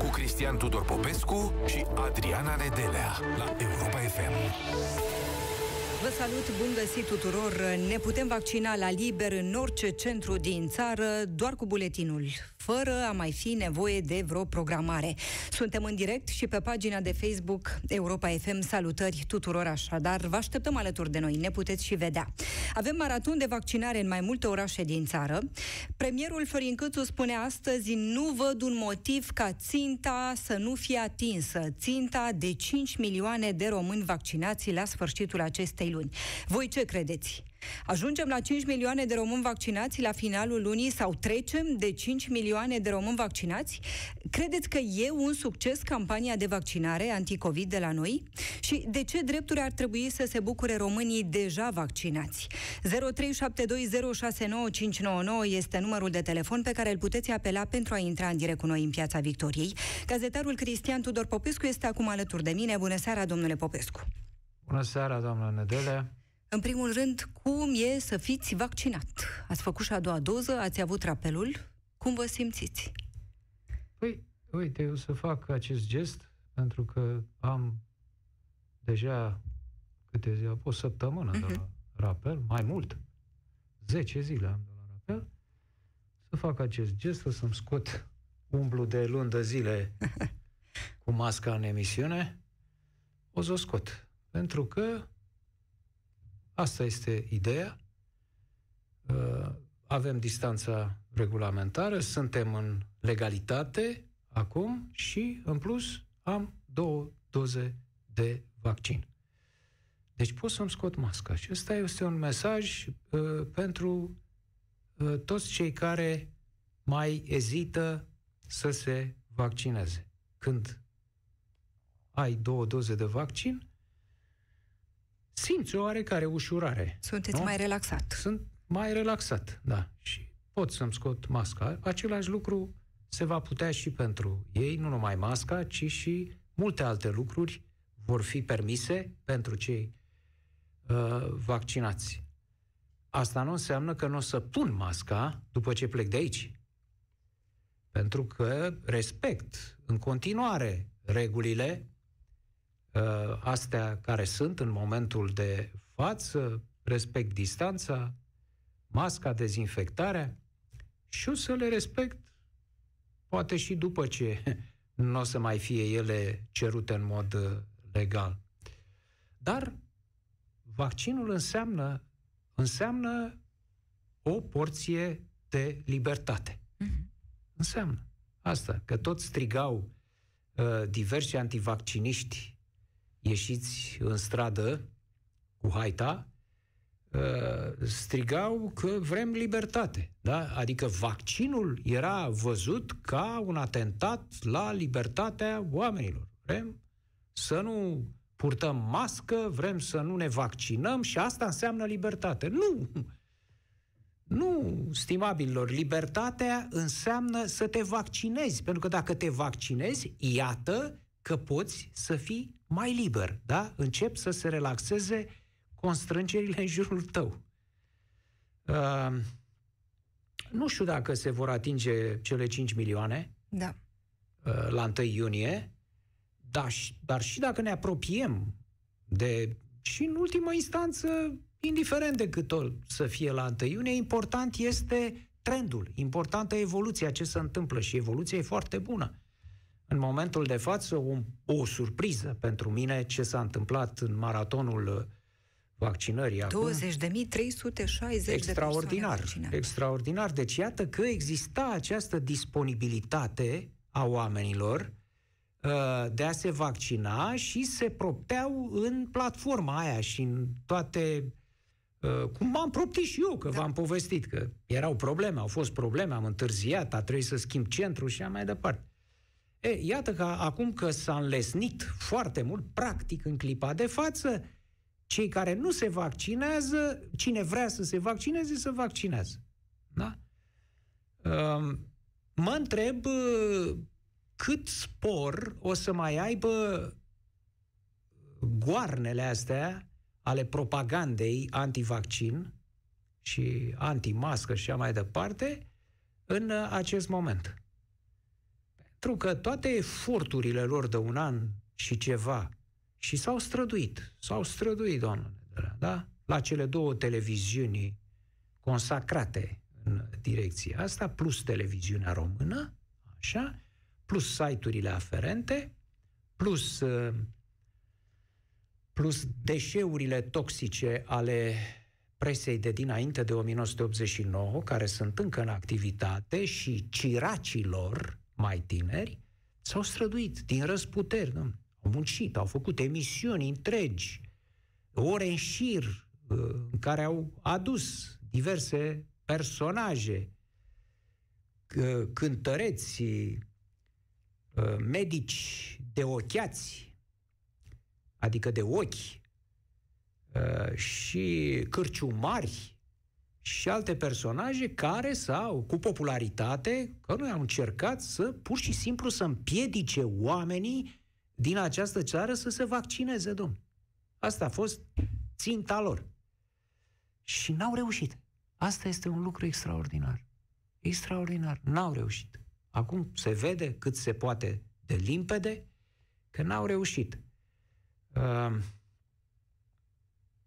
cu Cristian Tudor Popescu și Adriana Nedelea la Europa FM. Vă salut, bun găsit tuturor! Ne putem vaccina la liber în orice centru din țară, doar cu buletinul fără a mai fi nevoie de vreo programare. Suntem în direct și pe pagina de Facebook Europa FM. Salutări tuturor așadar. Vă așteptăm alături de noi, ne puteți și vedea. Avem maraton de vaccinare în mai multe orașe din țară. Premierul Florin Câțu spune astăzi nu văd un motiv ca ținta să nu fie atinsă. Ținta de 5 milioane de români vaccinați la sfârșitul acestei luni. Voi ce credeți? Ajungem la 5 milioane de români vaccinați la finalul lunii sau trecem de 5 milioane de români vaccinați? Credeți că e un succes campania de vaccinare anticovid de la noi? Și de ce drepturi ar trebui să se bucure românii deja vaccinați? 0372069599 este numărul de telefon pe care îl puteți apela pentru a intra în direct cu noi în Piața Victoriei. Gazetarul Cristian Tudor Popescu este acum alături de mine. Bună seara, domnule Popescu! Bună seara, doamnă Nedele! În primul rând, cum e să fiți vaccinat? Ați făcut și a doua doză, ați avut rapelul, cum vă simțiți? Păi, uite, eu să fac acest gest pentru că am deja câte zile, o săptămână uh-huh. de la mhm. rapel, mai mult, 10 zile am de la rapel, să fac acest gest, o să-mi scot umblu de luni de zile cu masca în emisiune, o să o scot. Pentru că Asta este ideea. Uh, avem distanța regulamentară, suntem în legalitate acum și, în plus, am două doze de vaccin. Deci pot să-mi scot masca. Și ăsta este un mesaj uh, pentru uh, toți cei care mai ezită să se vaccineze. Când ai două doze de vaccin, simți o oarecare ușurare. Sunteți nu? mai relaxat. Sunt mai relaxat, da. Și pot să-mi scot masca. Același lucru se va putea și pentru ei, nu numai masca, ci și multe alte lucruri vor fi permise pentru cei uh, vaccinați. Asta nu înseamnă că nu o să pun masca după ce plec de aici. Pentru că respect în continuare regulile uh, astea care sunt în momentul de față, respect distanța, masca, dezinfectarea și o să le respect poate și după ce nu o să mai fie ele cerute în mod uh, legal. Dar vaccinul înseamnă, înseamnă o porție de libertate. Mm-hmm. Înseamnă asta, că toți strigau uh, diversi antivacciniști ieșiți în stradă cu haita, uh, strigau că vrem libertate. Da? Adică vaccinul era văzut ca un atentat la libertatea oamenilor. Vrem să nu purtăm mască, vrem să nu ne vaccinăm și asta înseamnă libertate. Nu! Nu, stimabililor, libertatea înseamnă să te vaccinezi, pentru că dacă te vaccinezi, iată că poți să fii mai liber, da? Încep să se relaxeze constrângerile în jurul tău. Uh, nu știu dacă se vor atinge cele 5 milioane da. uh, la 1 iunie, dar, dar și dacă ne apropiem de... Și în ultimă instanță, indiferent de cât o să fie la 1 iunie, important este trendul, importantă evoluția, ce se întâmplă și evoluția e foarte bună în momentul de față o, o surpriză pentru mine ce s-a întâmplat în maratonul vaccinării. 20.360 extraordinar, de extraordinar. Deci iată că exista această disponibilitate a oamenilor uh, de a se vaccina și se propteau în platforma aia și în toate Uh, cum m-am proptit și eu, că da. v-am povestit că erau probleme, au fost probleme, am întârziat, a trebuit să schimb centru și așa mai departe. E, iată că acum că s-a înlesnit foarte mult, practic în clipa de față, cei care nu se vaccinează, cine vrea să se vaccineze, să vaccinează. Da? Um, mă întreb uh, cât spor o să mai aibă goarnele astea ale propagandei antivaccin și antimască și așa mai departe în uh, acest moment. Pentru că toate eforturile lor de un an și ceva, și s-au străduit, s-au străduit, doamne, da? La cele două televiziuni consacrate în direcția asta, plus televiziunea română, așa, plus site-urile aferente, plus, uh, plus deșeurile toxice ale presei de dinainte de 1989, care sunt încă în activitate, și ciracilor mai tineri, s-au străduit din răsputeri, nu? au muncit, au făcut emisiuni întregi, ore în șir, uh, în care au adus diverse personaje, cântăreți, uh, medici de ochiați, adică de ochi, Uh, și cârciumari și alte personaje care sau cu popularitate, că noi am încercat să pur și simplu să împiedice oamenii din această țară să se vaccineze, domn. Asta a fost ținta lor. Și n-au reușit. Asta este un lucru extraordinar. Extraordinar. N-au reușit. Acum se vede cât se poate de limpede că n-au reușit. Uh,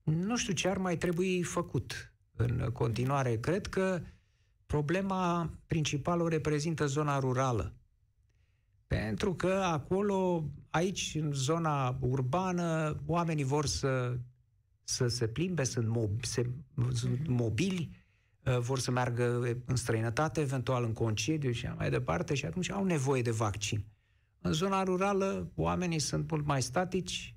nu știu ce ar mai trebui făcut în continuare. Cred că problema principală o reprezintă zona rurală. Pentru că acolo, aici, în zona urbană, oamenii vor să, să se plimbe, sunt, mob, se, sunt mhm. mobili, uh, vor să meargă în străinătate, eventual în concediu și mai departe, și atunci au nevoie de vaccin. În zona rurală, oamenii sunt mult mai statici,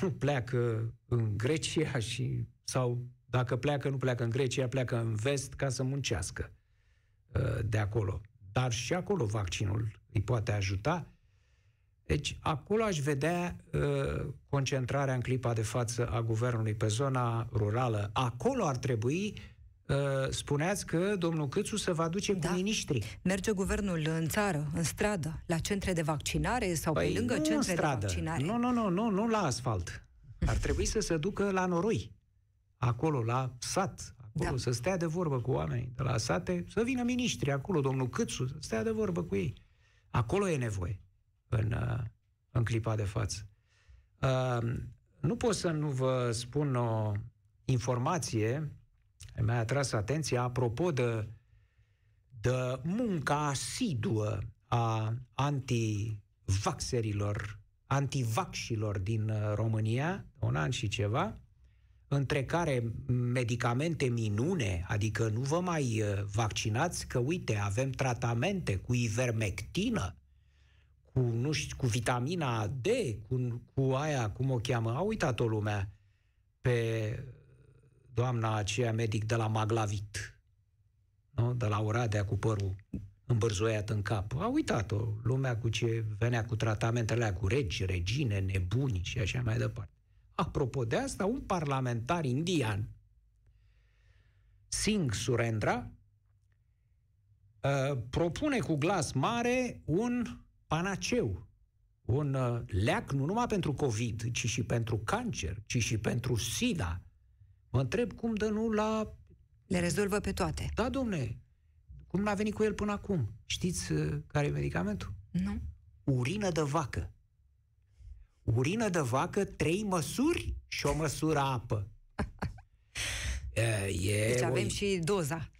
nu pleacă în Grecia și sau dacă pleacă, nu pleacă în Grecia, pleacă în vest ca să muncească uh, de acolo. Dar și acolo vaccinul îi poate ajuta. Deci acolo aș vedea uh, concentrarea în clipa de față a guvernului pe zona rurală. Acolo ar trebui Uh, spuneați că domnul Câțu se va duce da. cu miniștri. Merge guvernul în țară, în stradă, la centre de vaccinare sau păi pe lângă nu centre de vaccinare? Nu, nu, nu, nu, nu la asfalt. Ar trebui să se ducă la noroi. Acolo, la sat, acolo, da. să stea de vorbă cu oamenii de la sate, să vină miniștri acolo, domnul Câțu, să stea de vorbă cu ei. Acolo e nevoie, în, uh, în clipa de față. Uh, nu pot să nu vă spun o informație mi-a atras atenția apropo de, de munca asiduă a antivaxerilor, antivaxilor din uh, România, un an și ceva, între care medicamente minune, adică nu vă mai uh, vaccinați, că uite, avem tratamente cu ivermectină, cu, nu știu, cu vitamina D, cu, cu aia, cum o cheamă, a uitat-o lumea, pe doamna aceea medic de la Maglavit, nu? de la Oradea cu părul îmbărzoiat în cap. A uitat-o lumea cu ce venea cu tratamentele cu regi, regine, nebuni și așa mai departe. Apropo de asta, un parlamentar indian, Singh Surendra, uh, propune cu glas mare un panaceu, un uh, leac nu numai pentru COVID, ci și pentru cancer, ci și pentru SIDA, Mă întreb cum dă nu la... Le rezolvă pe toate. Da, domne. Cum n-a venit cu el până acum? Știți uh, care e medicamentul? Nu. Urină de vacă. Urină de vacă, trei măsuri și o măsură apă. e deci avem o... și doza.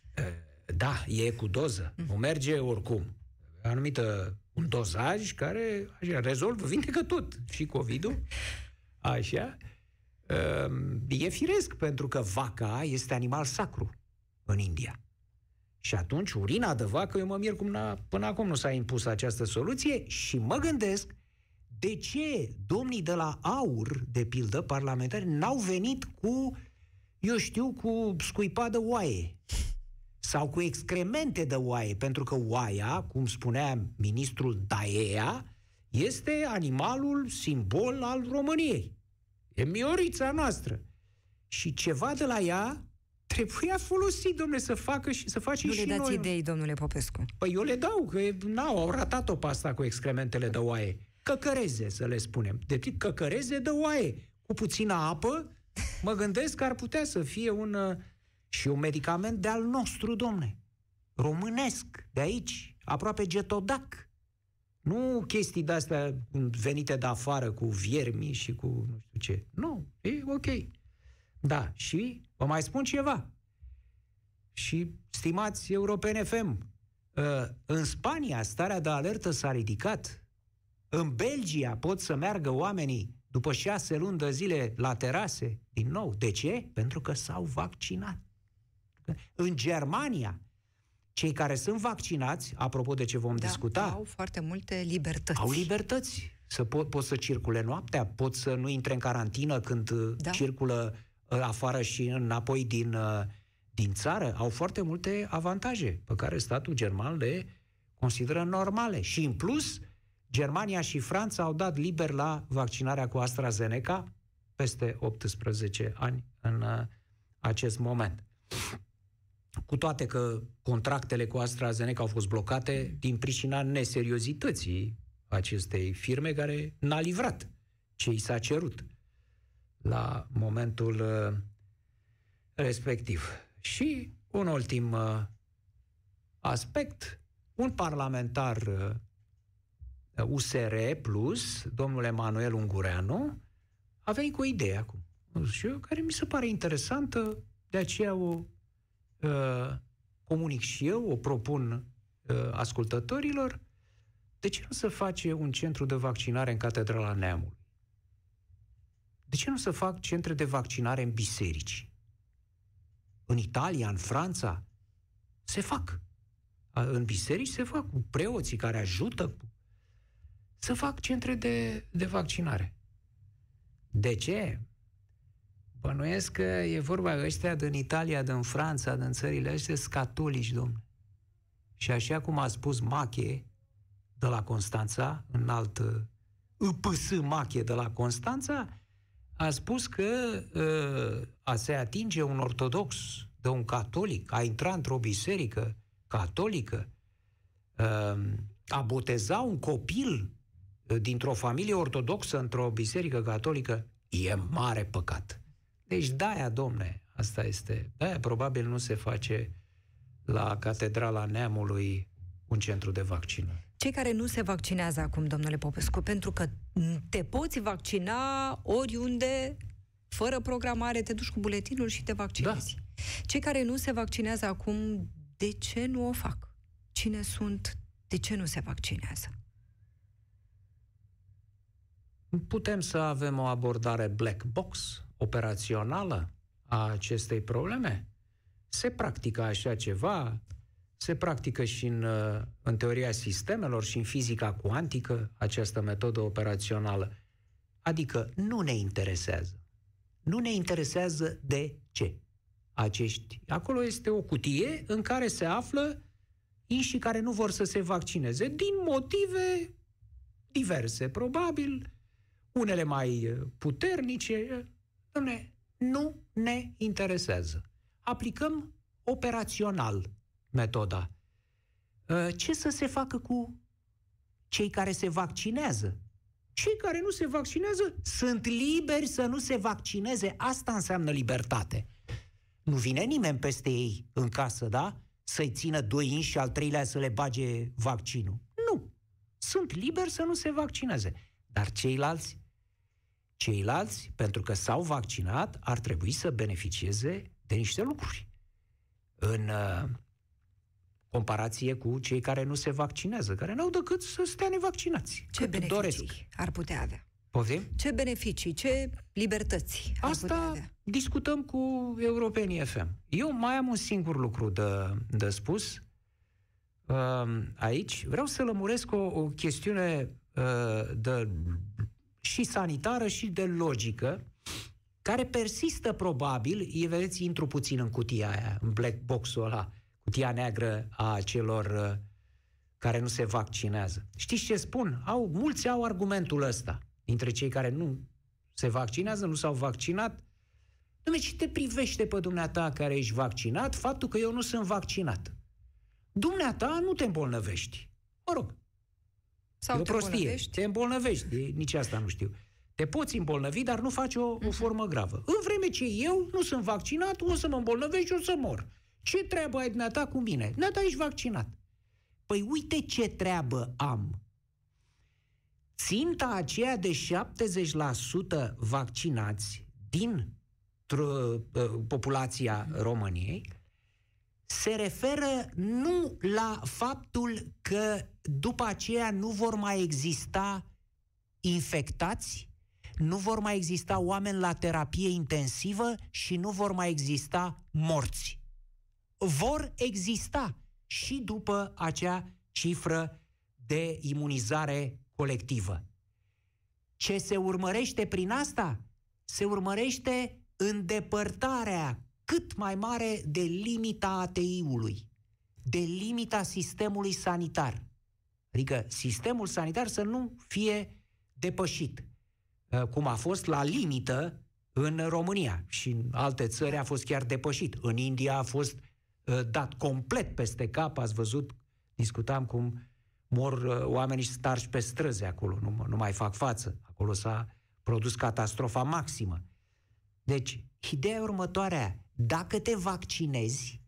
Da, e cu doză. Mm. Nu merge oricum. Anumită un dozaj care așa, rezolvă, vindecă tot. Și COVID-ul. Așa. Ehm, e firesc, pentru că vaca este animal sacru în India. Și atunci urina de vacă, eu mă mir cum până acum nu s-a impus această soluție și mă gândesc de ce domnii de la AUR, de pildă, parlamentari, n-au venit cu, eu știu, cu scuipa de oaie sau cu excremente de oaie, pentru că oaia, cum spunea ministrul Daea, este animalul simbol al României. E miorița noastră. Și ceva de la ea trebuia folosit, domnule, să facă și să face nu și le dați noi. idei, domnule Popescu. Păi eu le dau, că n-au, au ratat-o pe asta cu excrementele de oaie. Căcăreze, să le spunem. De tip căcăreze de oaie. Cu puțină apă, mă gândesc că ar putea să fie un uh, și un medicament de al nostru, domne. Românesc, de aici, aproape getodac. Nu chestii de-astea venite de afară cu viermi și cu nu știu ce. Nu, e ok. Da, și vă mai spun ceva. Și, stimați europeni FM, ă, în Spania starea de alertă s-a ridicat. În Belgia pot să meargă oamenii după șase luni de zile la terase din nou. De ce? Pentru că s-au vaccinat. În Germania, cei care sunt vaccinați, apropo de ce vom da, discuta, au foarte multe libertăți. Au libertăți. Să pot, pot să circule noaptea, pot să nu intre în carantină când da. circulă uh, afară și înapoi din, uh, din țară. Au foarte multe avantaje pe care statul german le consideră normale. Și în plus, Germania și Franța au dat liber la vaccinarea cu AstraZeneca peste 18 ani în uh, acest moment. Cu toate că contractele cu AstraZeneca au fost blocate din pricina neseriozității acestei firme care n-a livrat ce i s-a cerut la momentul uh, respectiv. Și un ultim uh, aspect, un parlamentar uh, USR plus, domnul Emanuel Ungureanu, a venit cu o idee acum, care mi se pare interesantă, de aceea o Uh, comunic și eu, o propun uh, ascultătorilor, de ce nu se face un centru de vaccinare în Catedrala Neamului? De ce nu se fac centre de vaccinare în biserici? În Italia, în Franța, se fac. În biserici se fac cu preoții care ajută. Să fac centre de, de vaccinare. De ce? Bănuiesc că e vorba ăștia din Italia, din Franța, din țările astea, sunt catolici, domnule. Și așa cum a spus Mache de la Constanța, în alt IPS Mache de la Constanța, a spus că uh, a se atinge un ortodox de un catolic, a intra într-o biserică catolică, uh, a boteza un copil dintr-o familie ortodoxă într-o biserică catolică, e mare păcat. Deci de-aia, domne, asta este. De-aia probabil nu se face la Catedrala Neamului un centru de vaccinare. Cei care nu se vaccinează acum, domnule Popescu, pentru că te poți vaccina oriunde, fără programare, te duci cu buletinul și te vaccinezi. Da. Cei care nu se vaccinează acum, de ce nu o fac? Cine sunt? De ce nu se vaccinează? Putem să avem o abordare black box, operațională a acestei probleme? Se practică așa ceva, se practică și în, în teoria sistemelor și în fizica cuantică această metodă operațională. Adică nu ne interesează. Nu ne interesează de ce. Acești. Acolo este o cutie în care se află inși care nu vor să se vaccineze din motive diverse, probabil, unele mai puternice, Dom'le, nu ne interesează. Aplicăm operațional metoda. Ă, ce să se facă cu cei care se vaccinează? Cei care nu se vaccinează sunt liberi să nu se vaccineze. Asta înseamnă libertate. Nu vine nimeni peste ei în casă, da? Să-i țină doi inși și al treilea să le bage vaccinul. Nu. Sunt liberi să nu se vaccineze. Dar ceilalți Ceilalți, pentru că s-au vaccinat, ar trebui să beneficieze de niște lucruri. În uh, comparație cu cei care nu se vaccinează, care n-au decât să stea nevaccinați. Ce beneficii doresc. ar putea avea? Poftim? Ce beneficii, ce libertăți ar Asta putea avea? discutăm cu europenii FM. Eu mai am un singur lucru de, de spus uh, aici. Vreau să lămuresc o, o chestiune uh, de și sanitară și de logică, care persistă probabil, e, vedeți, intru puțin în cutia aia, în black box-ul ăla, cutia neagră a celor uh, care nu se vaccinează. Știți ce spun? Au, mulți au argumentul ăsta, dintre cei care nu se vaccinează, nu s-au vaccinat. Dumne, ce te privește pe dumneata care ești vaccinat, faptul că eu nu sunt vaccinat? Dumneata nu te îmbolnăvești. Mă rog, sau e o te prostie. Îmbolnăvești? Te îmbolnăvești. De, nici asta nu știu. Te poți îmbolnăvi, dar nu faci o, o mhm. formă gravă. În vreme ce eu nu sunt vaccinat, o să mă îmbolnăvesc și o să mor. Ce treabă ai dumneata cu mine? Dumneata ești vaccinat. Păi uite ce treabă am. ținta aceea de 70% vaccinați din uh, populația României se referă nu la faptul că după aceea nu vor mai exista infectați, nu vor mai exista oameni la terapie intensivă și nu vor mai exista morți. Vor exista și după acea cifră de imunizare colectivă. Ce se urmărește prin asta? Se urmărește îndepărtarea cât mai mare de limita ATI-ului, de limita sistemului sanitar. Adică sistemul sanitar să nu fie depășit, uh, cum a fost la limită în România și în alte țări a fost chiar depășit. În India a fost uh, dat complet peste cap, ați văzut, discutam cum mor uh, oamenii starși pe străzi acolo, nu, nu mai fac față. Acolo s-a produs catastrofa maximă. Deci, ideea următoarea, dacă te vaccinezi,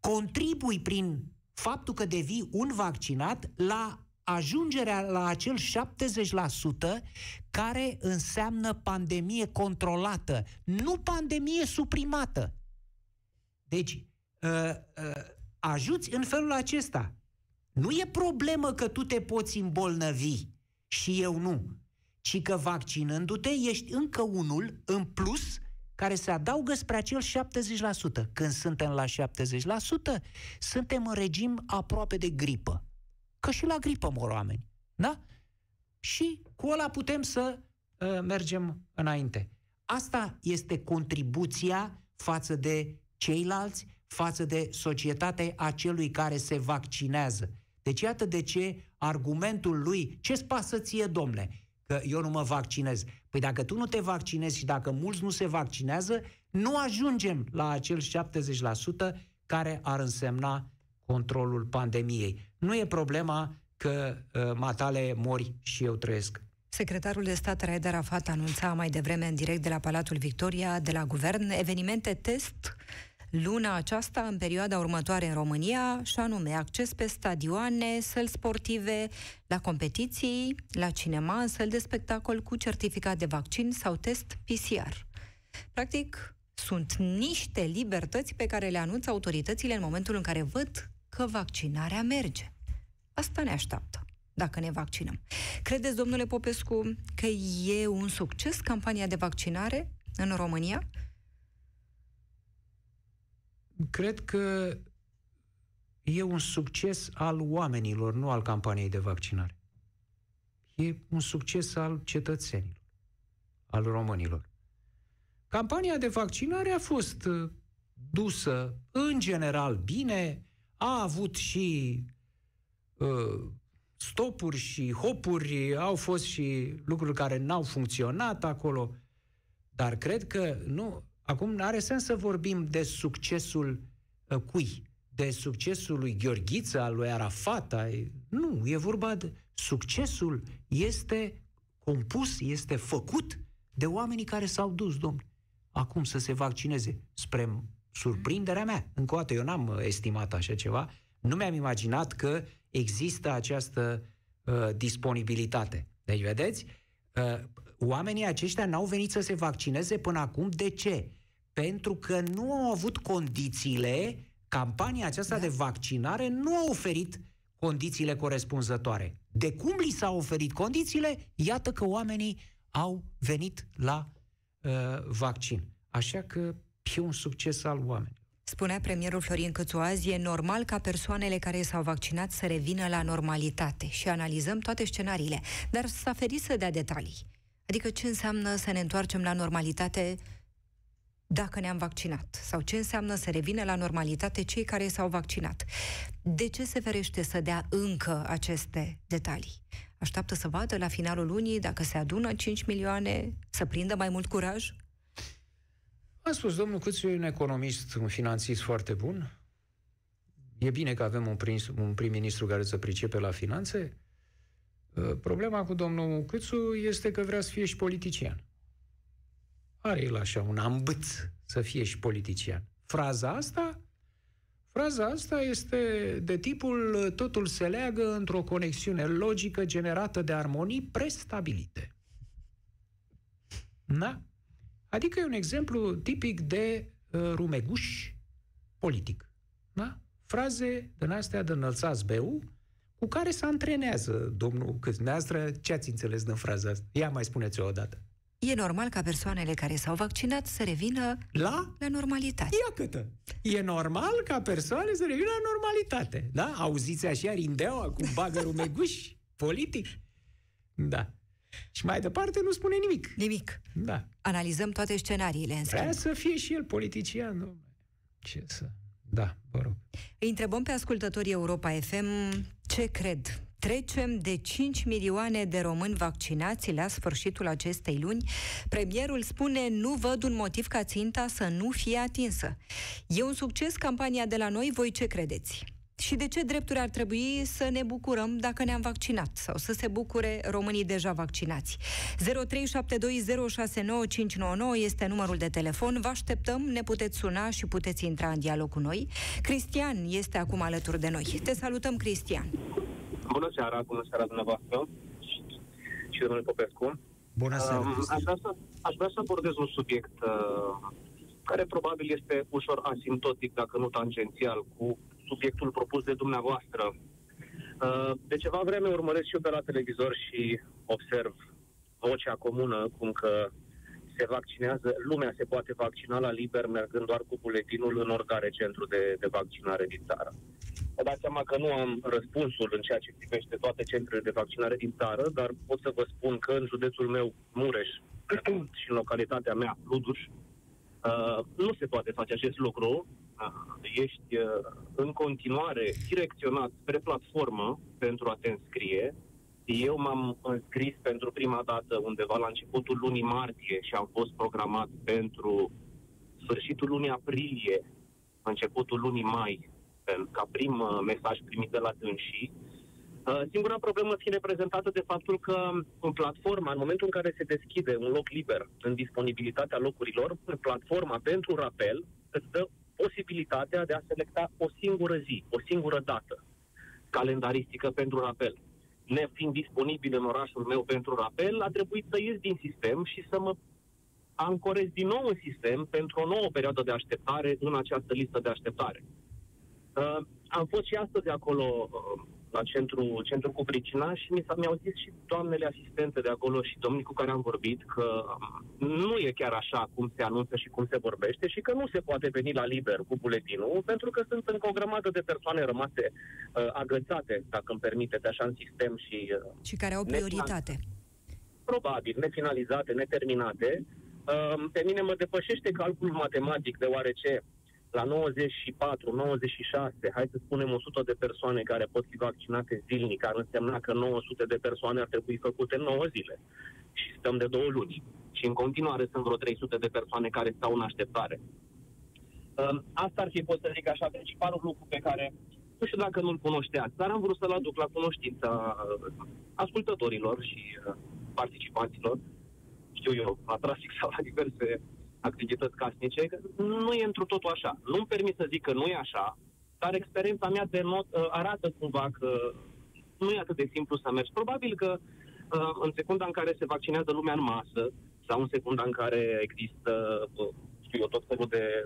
contribui prin faptul că devii un vaccinat la ajungerea la acel 70% care înseamnă pandemie controlată, nu pandemie suprimată. Deci, uh, uh, ajuți în felul acesta. Nu e problemă că tu te poți îmbolnăvi și eu nu, ci că vaccinându-te ești încă unul în plus care se adaugă spre acel 70%. Când suntem la 70%, suntem în regim aproape de gripă. Că și la gripă mor oameni. Da? Și cu ăla putem să uh, mergem înainte. Asta este contribuția față de ceilalți, față de societatea acelui care se vaccinează. Deci iată de ce argumentul lui, ce-ți pasă ție, domne, că eu nu mă vaccinez. Păi dacă tu nu te vaccinezi și dacă mulți nu se vaccinează, nu ajungem la acel 70% care ar însemna controlul pandemiei. Nu e problema că uh, matale mori și eu trăiesc. Secretarul de stat Raed Arafat anunța mai devreme în direct de la Palatul Victoria, de la guvern, evenimente test luna aceasta, în perioada următoare în România, și anume acces pe stadioane, săli sportive, la competiții, la cinema, în săli de spectacol cu certificat de vaccin sau test PCR. Practic, sunt niște libertăți pe care le anunță autoritățile în momentul în care văd că vaccinarea merge. Asta ne așteaptă dacă ne vaccinăm. Credeți, domnule Popescu, că e un succes campania de vaccinare în România? Cred că e un succes al oamenilor, nu al campaniei de vaccinare. E un succes al cetățenilor, al românilor. Campania de vaccinare a fost uh, dusă în general bine, a avut și uh, stopuri și hopuri, au fost și lucruri care n-au funcționat acolo, dar cred că nu, Acum nu are sens să vorbim de succesul uh, cui? De succesul lui Gheorghiță, al lui Arafat? Ai... Nu, e vorba de... Succesul este compus, este făcut de oamenii care s-au dus, domnule, acum să se vaccineze. Spre surprinderea mea, încă o dată, eu n-am uh, estimat așa ceva, nu mi-am imaginat că există această uh, disponibilitate. Deci, vedeți, uh, oamenii aceștia n-au venit să se vaccineze până acum. De ce? Pentru că nu au avut condițiile, campania aceasta da. de vaccinare nu a oferit condițiile corespunzătoare. De cum li s-au oferit condițiile, iată că oamenii au venit la uh, vaccin. Așa că e un succes al oamenilor. Spunea premierul Florin Cățu azi, e normal ca persoanele care s-au vaccinat să revină la normalitate și analizăm toate scenariile, dar s-a ferit să dea detalii. Adică ce înseamnă să ne întoarcem la normalitate dacă ne-am vaccinat sau ce înseamnă să revină la normalitate cei care s-au vaccinat. De ce se ferește să dea încă aceste detalii? Așteaptă să vadă la finalul lunii dacă se adună 5 milioane, să prindă mai mult curaj? A spus domnul Câțu, e un economist, un finanțist foarte bun. E bine că avem un, prim, un prim-ministru care să pricepe la finanțe. Uh, problema cu domnul Câțu este că vrea să fie și politician. Are el așa un ambâț să fie și politician. Fraza asta Fraza asta este de tipul totul se leagă într-o conexiune logică generată de armonii prestabilite. Da? Adică e un exemplu tipic de uh, rumeguș politic. Da? Fraze din astea de înălțați beu, cu care se antrenează domnul Câzneastră. Ce ați înțeles din fraza asta? Ia mai spuneți-o odată. E normal ca persoanele care s-au vaccinat să revină la, la normalitate. Ia câtă! E normal ca persoanele să revină la normalitate. Da? Auziți așa rindeaua cu bagă rumeguș politic? Da. Și mai departe nu spune nimic. Nimic. Da. Analizăm toate scenariile, în Vrea să fie și el politician, nu? Ce să... Da, vă rog. Îi întrebăm pe ascultătorii Europa FM ce cred. Trecem de 5 milioane de români vaccinați la sfârșitul acestei luni. Premierul spune nu văd un motiv ca ținta să nu fie atinsă. E un succes campania de la noi, voi ce credeți? Și de ce drepturi ar trebui să ne bucurăm dacă ne-am vaccinat sau să se bucure românii deja vaccinați? 0372069599 este numărul de telefon. Vă așteptăm, ne puteți suna și puteți intra în dialog cu noi. Cristian este acum alături de noi. Te salutăm, Cristian. Bună seara, bună seara dumneavoastră și domnul Popescu. Bună seara, um, aș, vrea să, aș vrea să abordez un subiect uh, care probabil este ușor asimptotic, dacă nu tangențial, cu subiectul propus de dumneavoastră. Uh, de ceva vreme urmăresc și eu pe la televizor și observ vocea comună, cum că se vaccinează, lumea se poate vaccina la liber mergând doar cu buletinul în oricare centru de, de vaccinare din țară. Vă dați seama că nu am răspunsul în ceea ce privește toate centrele de vaccinare din țară, dar pot să vă spun că în județul meu, Mureș, și în localitatea mea, Luduș, uh, nu se poate face acest lucru ești uh, în continuare direcționat spre platformă pentru a te înscrie. Eu m-am înscris pentru prima dată undeva la începutul lunii martie și am fost programat pentru sfârșitul lunii aprilie, începutul lunii mai, ca prim uh, mesaj primit de la dânsii. Uh, singura problemă fiind reprezentată de faptul că în platforma, în momentul în care se deschide un loc liber în disponibilitatea locurilor, platforma pentru rapel îți dă posibilitatea de a selecta o singură zi, o singură dată calendaristică pentru rapel. Ne fiind disponibil în orașul meu pentru rapel, a trebuit să ies din sistem și să mă ancorez din nou în sistem pentru o nouă perioadă de așteptare în această listă de așteptare. Uh, am fost și astăzi acolo uh, la centru, centru cu pricina și mi, mi-au zis și doamnele asistente de acolo și domnii cu care am vorbit că um, nu e chiar așa cum se anunță și cum se vorbește și că nu se poate veni la liber cu buletinul pentru că sunt încă o grămadă de persoane rămase uh, agățate, dacă îmi permiteți, așa în sistem și... Uh, și care au prioritate. Probabil, nefinalizate, neterminate. Uh, pe mine mă depășește calculul matematic, deoarece la 94, 96, hai să spunem 100 de persoane care pot fi vaccinate zilnic, ar însemna că 900 de persoane ar trebui făcute în 9 zile. Și stăm de două luni. Și în continuare sunt vreo 300 de persoane care stau în așteptare. Um, asta ar fi, pot să zic așa, principalul lucru pe care, nu știu dacă nu-l cunoșteați, dar am vrut să-l aduc la cunoștința uh, ascultătorilor și uh, participanților, știu eu, la trafic sau la diverse activități casnice, nu e într totul așa. Nu-mi permit să zic că nu e așa, dar experiența mea de not, uh, arată cumva că nu e atât de simplu să mergi. Probabil că uh, în secunda în care se vaccinează lumea în masă sau în secunda în care există, uh, știu eu, tot felul de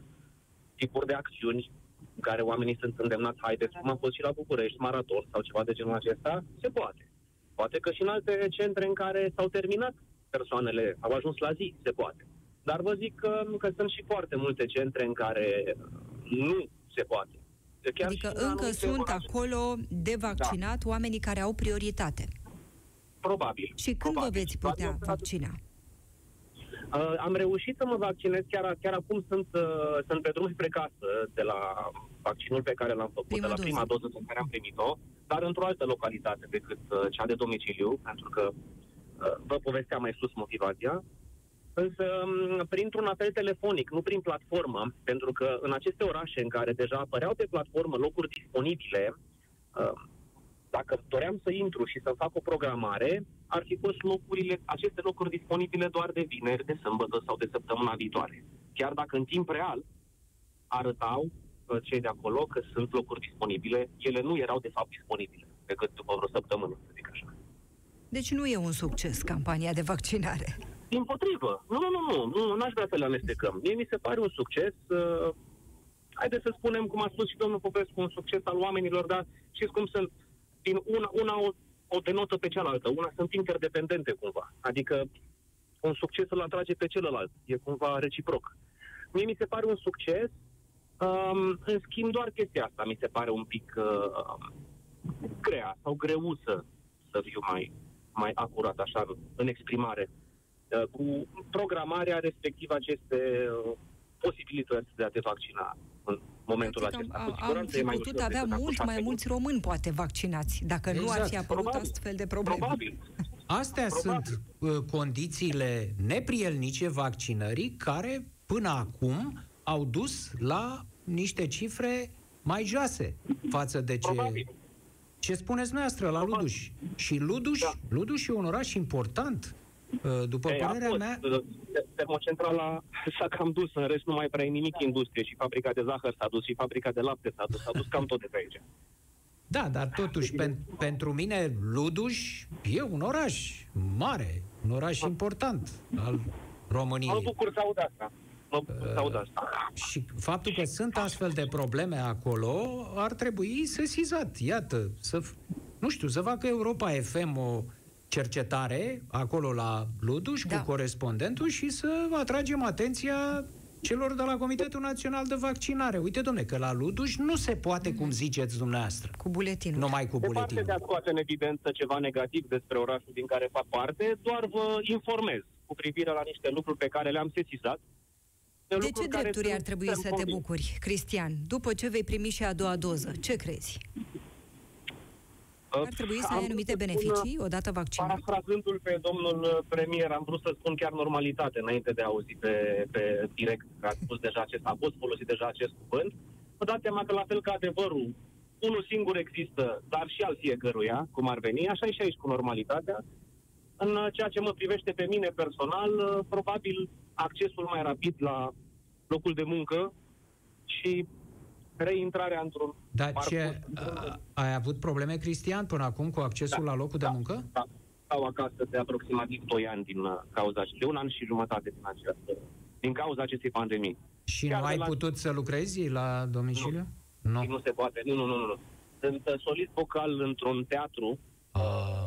tipuri de acțiuni în care oamenii sunt îndemnați, haideți, cum a fost și la București, maraton sau ceva de genul acesta, se poate. Poate că și în alte centre în care s-au terminat persoanele, au ajuns la zi, se poate. Dar vă zic că, că sunt și foarte multe centre în care nu se poate. Chiar adică încă sunt orașe. acolo de vaccinat da. oamenii care au prioritate. Probabil. Și când probabil. vă veți putea vaccina? Uh, am reușit să mă vaccinez, chiar, chiar acum sunt, uh, sunt pe drum spre casă de la vaccinul pe care l-am făcut, prima de la doză. prima doză pe care am primit-o, dar într-o altă localitate decât uh, cea de domiciliu, pentru că uh, vă povesteam mai sus motivația. Însă printr-un apel telefonic, nu prin platformă, pentru că în aceste orașe în care deja apăreau pe platformă locuri disponibile, uh, dacă doream să intru și să fac o programare, ar fi fost locurile, aceste locuri disponibile doar de vineri, de sâmbătă sau de săptămâna viitoare. Chiar dacă în timp real arătau uh, cei de acolo că sunt locuri disponibile. Ele nu erau, de fapt, disponibile decât după vreo săptămână, să zic așa. Deci nu e un succes campania de vaccinare. Din potrivă. Nu, nu, nu, nu, nu n-aș vrea să le amestecăm. Mie mi se pare un succes. Uh, haideți să spunem, cum a spus și domnul Popescu, un succes al oamenilor, dar știți cum sunt, din una, una o, o denotă pe cealaltă. Una sunt interdependente cumva. Adică un succes îl atrage pe celălalt. E cumva reciproc. Mie mi se pare un succes. Um, în schimb, doar chestia asta mi se pare un pic uh, grea sau greusă, să fiu mai, mai acurat așa în exprimare. Uh, cu programarea respectiv aceste uh, posibilități de a te vaccina în momentul Practic, acesta. Am, am fi putut avea mult mai mulți români, poate, vaccinați, dacă exact. nu ar fi Exact. apărut Probabil. astfel de probleme. Probabil. Astea Probabil. sunt uh, condițiile neprielnice vaccinării care până acum au dus la niște cifre mai joase față de ce, Probabil. ce spuneți noastră la Luduș. Și Luduș, Da. Luduș e un oraș important. Uh, După Ei, a părerea fost. mea, Uh, Termocentrala s-a cam dus, în rest nu mai prea e nimic industrie. Și fabrica de zahăr s-a dus, și fabrica de lapte s-a dus, s-a dus cam tot de pe aici. Da, dar totuși, pen, pentru mine, Luduș e un oraș mare, un oraș important al Mă României. bucur să aud asta. Mă bucur să aud asta. Și faptul că sunt astfel de probleme acolo ar trebui sesizat. Iată, să, f- nu știu, să facă Europa FM o cercetare acolo la Luduș Da. cu corespondentul și să atragem atenția celor de la Comitetul Național de Vaccinare. Uite, domne, că la Luduș nu se poate, cum ziceți dumneavoastră, Cu buletinul. numai cu Departe buletinul. de a scoate în evidență ceva negativ despre orașul din care fac parte, doar vă informez cu privire la niște lucruri pe care le-am sesizat. De lucruri ce care drepturi sunt ar trebui ferm să te convins. bucuri, Cristian, după ce vei primi și a doua doză? Ce crezi? Uh, Ar trebui să am ai vrut anumite să spun, beneficii odată vaccinat? Parafrazându-l pe domnul uh, premier, am vrut să spun chiar normalitate înainte de a auzi pe, pe direct că a spus deja acest, a fost folosit deja acest cuvânt. Vă dați seama că la fel ca adevărul, unul singur există, dar și al fiecăruia, cum ar veni, așa e și aici cu normalitatea. În uh, ceea ce mă privește pe mine personal, uh, probabil accesul mai rapid la locul de muncă și reintrarea într-un Dar parcurs, ce, a, ai avut probleme, Cristian, până acum cu accesul Da, la locul de da. muncă? Da, stau acasă de aproximativ 2 ani din uh, cauza de un an și jumătate din această, din cauza acestei pandemii. Și Chiar nu de ai la- putut să lucrezi la domiciliu? Nu. Și nu se poate. Nu, nu, nu, nu. Sunt uh, solist vocal într-un teatru, Ah,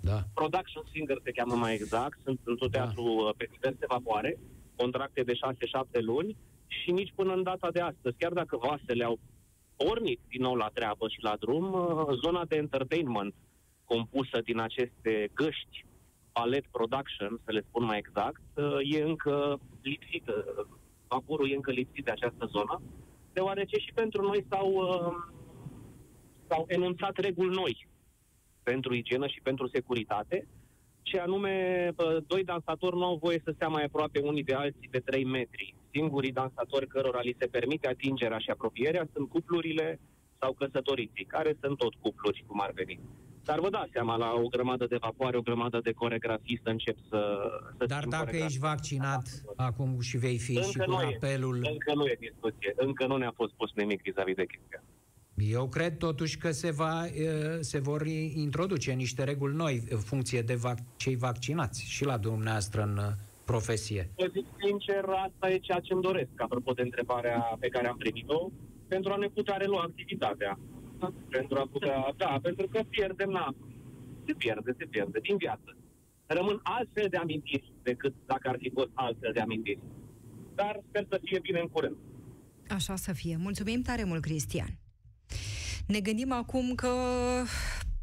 da. production singer se cheamă mai exact, sunt într-un Da. teatru uh, pe diverse vapoare, contracte de 6-7 luni și nici până în data de astăzi, chiar dacă vasele au pornit din nou la treabă și la drum, uh, zona de entertainment compusă din aceste găști, ballet production, să le spun mai exact, uh, e încă lipsită. Vaporul e încă lipsit de această zonă, deoarece și pentru noi s-au, uh, s-au enunțat reguli noi pentru igienă și pentru securitate, și anume, bă, doi dansatori nu au voie să stea mai aproape unii de alții de 3 metri. Singurii dansatori cărora li se permite atingerea și apropierea sunt cuplurile sau căsătoriții, care sunt tot cupluri, cum ar veni. Dar vă dați seama, la o grămadă de vapoare, o grămadă de coregrafii să încep să... să Dar schimb dacă coregrafii. ești vaccinat acum și vei fi și cu nu e. apelul... Încă nu e discuție. Încă nu ne-a fost pus nimic vis-a-vis de chestia. Eu cred totuși că se, va, e, se vor introduce niște reguli noi în funcție de vac- cei vaccinați și la dumneavoastră în uh, profesie. Vă zic sincer, asta e ceea ce îmi doresc, apropo de întrebarea pe care am primit-o, pentru a ne putea relua activitatea. Pentru a putea, da, pentru că pierdem, na, se pierde, se pierde din viață. Rămân altfel de amintiri decât dacă ar fi fost altfel de amintiri. Dar sper să fie bine în curând. Așa să fie. Mulțumim tare mult, Cristian. Ne gândim acum că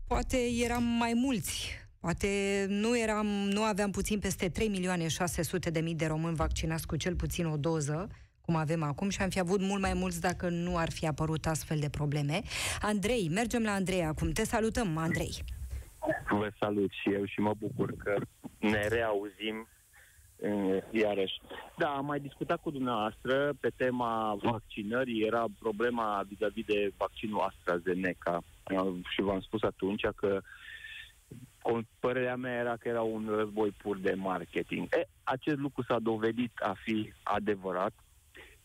poate eram mai mulți. Poate nu eram, nu aveam puțin peste 3 milioane 600 de mii de români vaccinați cu cel puțin o doză, cum avem acum, și am fi avut mult mai mulți dacă nu ar fi apărut astfel de probleme. Andrei, mergem la Andrei acum. Te salutăm, Andrei. Vă salut și eu și mă bucur că ne reauzim eh, iarăși. Da, am mai discutat cu dumneavoastră pe tema vaccinării. Era problema vis-a-vis de vaccinul AstraZeneca Eh, și v-am spus atunci că con- părerea mea era că era un război pur de marketing. E, acest lucru s-a dovedit a fi adevărat.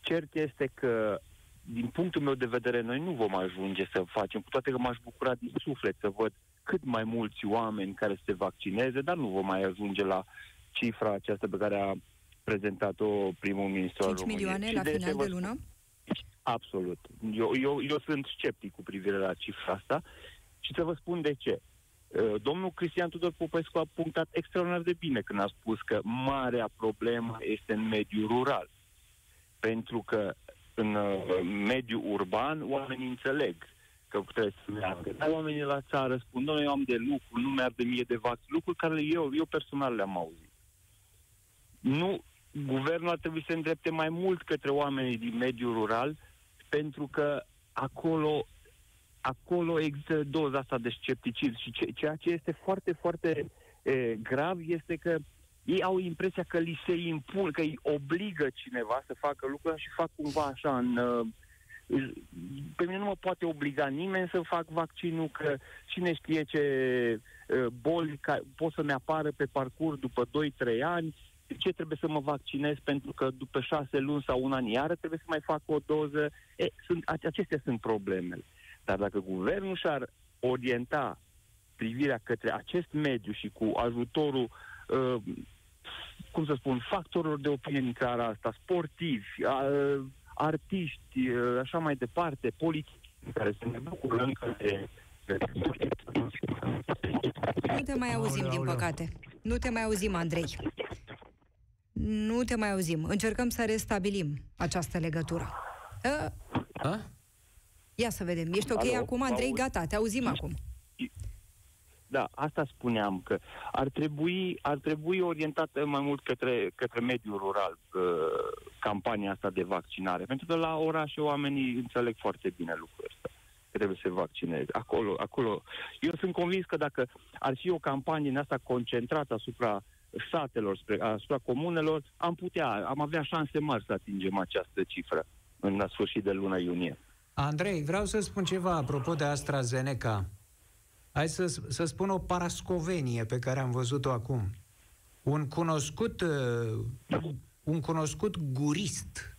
Cert este că din punctul meu de vedere, noi nu vom ajunge să facem, cu toate că m-aș bucura din suflet să văd cât mai mulți oameni care se vaccineze, dar nu vom mai ajunge la cifra aceasta pe care a prezentat-o primul ministru 5 milioane la final de lună? Absolut. Eu, eu, eu sunt sceptic cu privire la cifra asta și să vă spun de ce. Uh, domnul Cristian Tudor Popescu a punctat extraordinar de bine când a spus că marea problemă este în mediul rural. Pentru că în uh, mediul urban oamenii înțeleg că trebuie să meargă. Dar oamenii la țară spun, noi eu am de lucru, nu merg de mie de vaccin, lucruri care eu, eu personal le-am auzit. Nu, guvernul ar trebui să se îndrepte mai mult către oamenii din mediul rural, pentru că acolo acolo există doza asta de scepticism și ce, ceea ce este foarte, foarte e, grav este că ei au impresia că li se impun, că îi obligă cineva să facă lucruri și fac cumva așa în... Uh, pe mine nu mă poate obliga nimeni să fac vaccinul, că cine știe ce uh, boli ca, pot să-mi apară pe parcurs după 2-3 ani, ce trebuie să mă vaccinez pentru că după șase luni sau un an iară trebuie să mai fac o doză. E, sunt, acestea sunt problemele. Dar dacă guvernul și-ar orienta privirea către acest mediu și cu ajutorul, uh, cum să spun, factorilor de opinie în țara asta, sportivi, uh, artiști, uh, așa mai departe, politici, care se ne bucură încă de nu te mai auzim, din păcate. Nu te mai auzim, Andrei. Nu te mai auzim. Încercăm să restabilim această legătură. A? Ia să vedem. Ești ok Alo, acum, Andrei? Auzi? Gata, te auzim acum. Da, asta spuneam, că ar trebui, ar trebui orientată mai mult către, către mediul rural uh, campania asta de vaccinare. Pentru că la orașe oamenii înțeleg foarte bine lucrul ăsta. Trebuie să se vaccineze. Acolo, acolo. Eu sunt convins că dacă ar fi o campanie în asta concentrată asupra satelor, asupra comunelor, am putea, am avea șanse mari să atingem această cifră în la sfârșit de luna iunie. Andrei, vreau să spun ceva apropo de AstraZeneca. Hai să, să spun o parascovenie pe care am văzut-o acum. Un cunoscut, uh, un cunoscut gurist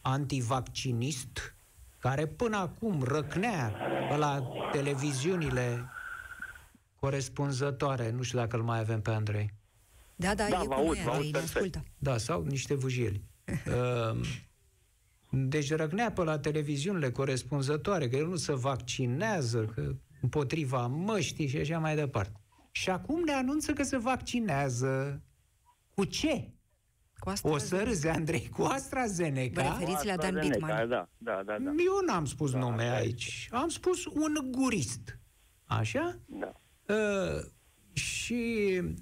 antivaccinist care până acum răcnea la televiziunile corespunzătoare. Nu știu dacă îl mai avem pe Andrei. Da, da, da e cu noi, Andrei, ne ascultă. Da, sau niște vâjieli. uh, deci răgnea pe la televiziunile corespunzătoare că el nu se vaccinează că împotriva măștii și așa mai departe. Și acum ne anunță că se vaccinează. Cu ce? Cu o să râzi, Andrei, cu AstraZeneca. Vă referiți la Dan Bitman? Da, da, da, da. Eu n-am spus da, nume da, aici. Am spus un gurist. Așa? Da. Uh, și Uh,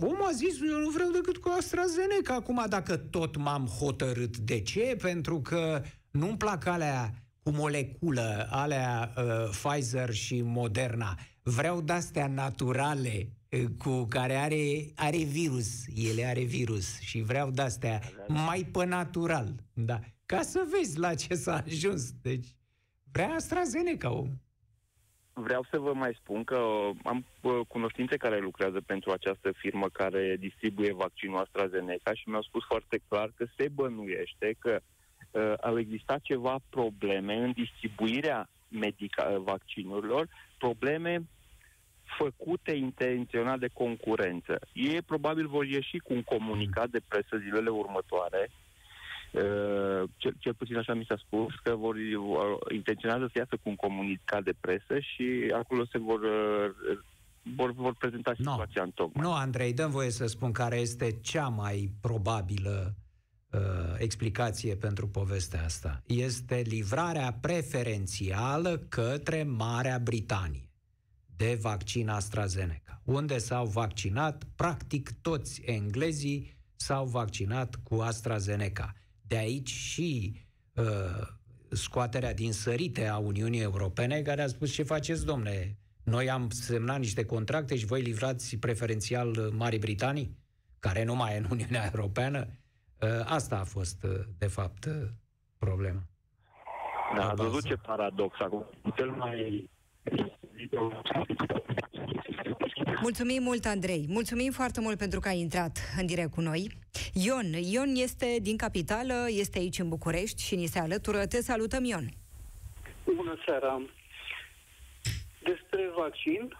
omul a zis, eu nu vreau decât cu AstraZeneca. Acum, dacă tot m-am hotărât, de ce? Pentru că nu-mi plac alea cu moleculă, alea uh, Pfizer și Moderna. Vreau de-astea naturale, uh, cu care are, are virus. Ele are virus și vreau de-astea mai pe natural. Da. Ca să vezi la ce s-a ajuns. Deci, vrea AstraZeneca, om vreau să vă mai spun că am uh, cunoștințe care lucrează pentru această firmă care distribuie vaccinul AstraZeneca și mi-au spus foarte clar că se bănuiește că uh, au existat ceva probleme în distribuirea medica- uh, vaccinurilor, probleme făcute intenționat de concurență. Ei probabil vor ieși cu un comunicat de presă zilele următoare Uh, cel, cel puțin așa mi s-a spus, că vor intenționează să iasă cu un comunicat de presă și acolo se vor, uh, vor, vor prezenta situația no. în tocmai. Nu, Andrei, dăm voie să spun care este cea mai probabilă uh, explicație pentru povestea asta. Este livrarea preferențială către Marea Britanie de vaccin AstraZeneca, unde s-au vaccinat practic toți englezii s-au vaccinat cu AstraZeneca. De aici și uh, scoaterea din sărite a Uniunii Europene, care a spus ce faceți, domne, noi am semnat niște contracte și voi livrați preferențial Marii Britanii, care nu mai e în Uniunea Europeană. Uh, asta a fost, uh, de fapt, uh, problema. Da, ați văzut ce paradox acum. Cel mai Mulțumim mult, Andrei. Mulțumim foarte mult pentru că ai intrat în direct cu noi. Ion. Ion este din capitală, este aici în București și ni se alătură. Te salutăm, Ion. Bună seara. Despre vaccin,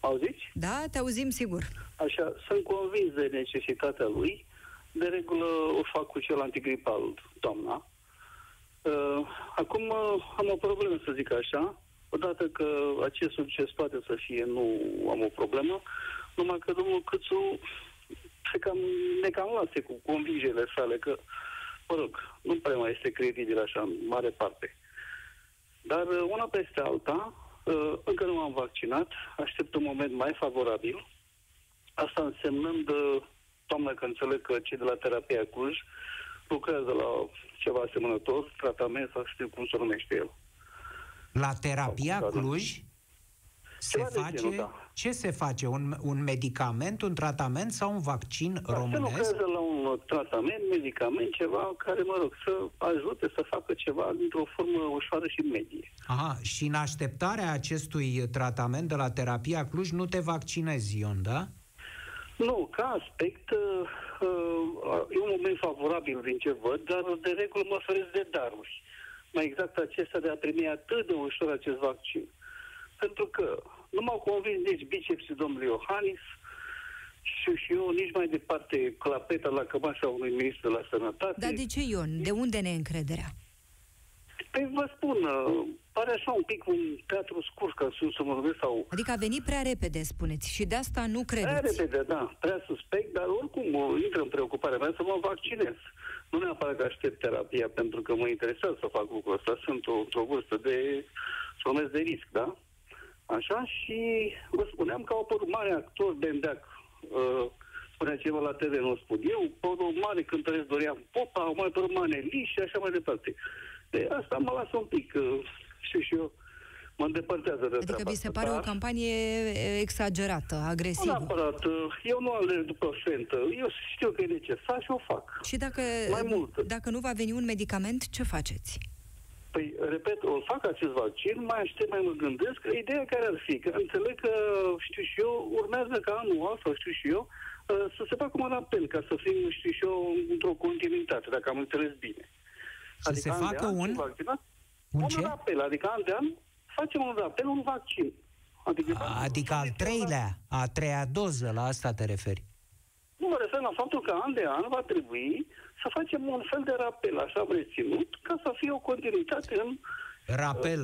auziți? Da, te auzim sigur. Așa, sunt convins de necesitatea lui. De regulă o fac cu cel antigripal, doamna. Uh, acum uh, am o problemă, să zic așa. Odată că acest succes poate să fie, nu am o problemă, numai că domnul Câțu se cam, ne cam lase cu convingerile sale că, mă rog, nu prea mai este credibil așa în mare parte. Dar uh, una peste alta, uh, încă nu am vaccinat, aștept un moment mai favorabil. Asta însemnând, doamnă, uh, că înțeleg că cei de la terapia Cluj lucrează la ceva asemănător, tratament sau știu cum se numește el. La terapia Cluj se Ceva de face... genul, da. Ce se face? Un, un medicament, un tratament sau un vaccin Dar se românesc? lucrează la un tratament, medicament, ceva care, mă rog, să ajute să facă ceva dintr-o formă ușoară și medie. Aha, și în așteptarea acestui tratament de la terapia Cluj nu te vaccinezi, Ion, da? Nu, ca aspect, uh, uh, e un moment favorabil din ce văd, dar de regulă mă oferesc de daruri. Mai exact acesta de a primi atât de ușor acest vaccin. Pentru că nu m-au convins nici bicepsii domnului Iohannis și, și eu nici mai departe clapeta la cămașa unui ministru de la sănătate. Dar de ce, Ion? De unde neîncrederea? Păi vă spun, uh, pare așa un pic un teatru scurt, ca să, să mă numesc, sau Adică a venit prea repede, spuneți, și de asta nu Prea credeți. repede, da, prea suspect, dar oricum uh, intră în preocuparea mea să mă vaccinez. Nu neapărat că aștept terapia, pentru că mă interesează să fac lucrul ăsta. Sunt o, într-o vârstă de, să numesc de risc, da? Așa, și vă spuneam că au apărut mari actori de îndeac. Uh, spunea ceva la TV, nu spun eu, au mare cântăresc Dorian Popa, au mai apărut Maneli și așa mai departe. De asta mă lasă un pic, uh, știu și eu, mă îndepărtează de Adică treaba vi se asta, pare o dar- campanie e, exagerată, nu agresivă. neapărat. uh, Eu nu alerg după fentă. Eu știu că e necesar și o fac. Și dacă, Mai mult. dacă nu va veni un medicament, ce faceți? Păi, repet, o fac acest vaccin, mai aștept, mai mă gândesc. Ideea care ar fi, că înțeleg că, știu și eu, urmează ca anual, sau știu și eu, uh, să se facă un apel, ca să fim, știu și eu, într-o continuitate, dacă am înțeles bine. Să se an de facă an, un- și vaccinat, un un ce? apel, adică an de an facem un apel, un vaccin. Adică, Adică al treilea, a treia doză, la asta te referi. Nu mă refer la faptul că an de an va trebui să facem un fel de rapel, așa am reținut, ca să fie o continuitate în... Rapel,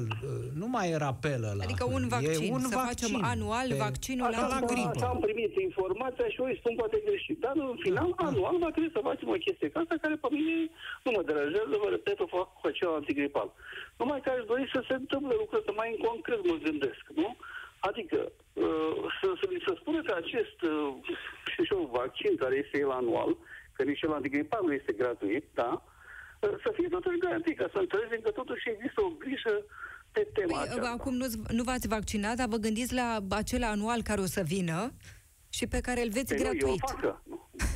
nu mai e rapel ăla. Adică un vaccin, e un să vaccin. facem anual Pe- vaccinul Așa la antigripă. gripă. Așa am primit informația și eu îi spun poate greșit. Dar în final, anual, va trebui să facem o chestie ca asta care pe mine nu mă deranjează, vă repet, o fac cu acela antigripal. Numai că aș dori să se întâmple lucruri ăsta mai în concret, mă gândesc, nu? Adică, uh, să, să mi se spune că acest, uh, știu și eu, vaccin care este el anual, că nici cel antigripal nu este gratuit, da? Uh, Să fie totuși garantit, ca să înțelegem că totuși există o grijă pe tema Păi, aceasta. acum nu, nu v-ați vaccinat, dar vă gândiți la acel anual care o să vină și pe care îl veți Păi nu, eu o gratuit. fac, că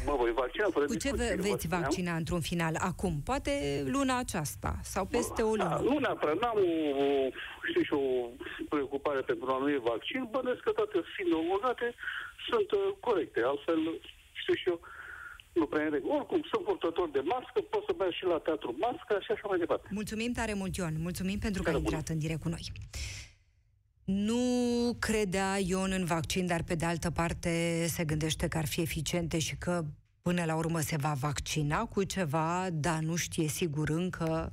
mă voi vaccina fără Cu ce discuție, vă vă veți spuneam. vaccina într-un final acum? Poate luna aceasta sau peste o Da, lună. nu neapărat, n-am o, o, știu și o preocupare pentru un anumit vaccin, bănesc că toate fiind omologate sunt uh, corecte, altfel, știu și eu, nu prea în regulă. Oricum, sunt purtător de mască, pot să merg și la teatru mască și așa mai departe. Mulțumim tare mult, Ion. Mulțumim pentru că ai Seară bună. intrat în direct cu noi. Nu credea Ion în vaccin, dar pe de altă parte se gândește că ar fi eficiente și că până la urmă se va vaccina cu ceva, dar nu știe sigur încă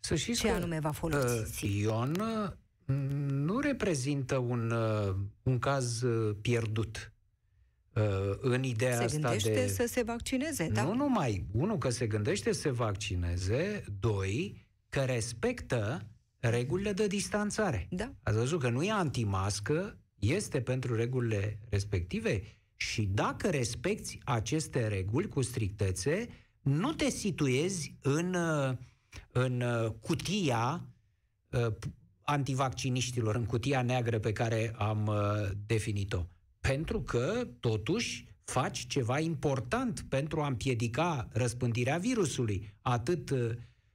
Să știți ce că, anume va uh, folosi. Ion uh, nu reprezintă un, uh, un caz uh, pierdut uh, în ideea Se asta gândește de... să se vaccineze, da? Nu numai, unul, că se gândește să se vaccineze, doi, că respectă regulile de distanțare. Da. Ați văzut că nu e antimască, este pentru regulile respective și dacă respecti aceste reguli cu strictețe, nu te situezi în, uh, în uh, cutia uh, antivacciniștilor, în cutia neagră pe care am uh, definit-o. Pentru că, totuși, faci ceva important pentru a împiedica răspândirea virusului, atât uh,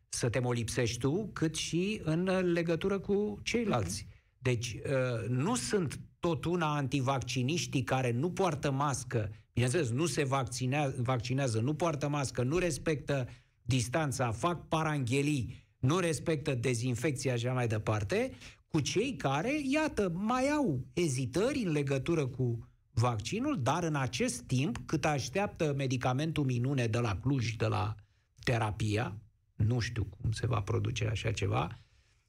să te molipsești tu, cât și în uh, legătură cu ceilalți. Deci uh, nu sunt tot una antivacciniștii care nu poartă mască, bineînțeles, nu se vaccinează, vaccinează, nu poartă mască, nu respectă distanța, fac paranghelii, nu respectă dezinfecția și așa mai departe, cu cei care, iată, mai au ezitări în legătură cu vaccinul, dar în acest timp, cât așteaptă medicamentul minune de la Cluj, de la terapia, nu știu cum se va produce așa ceva,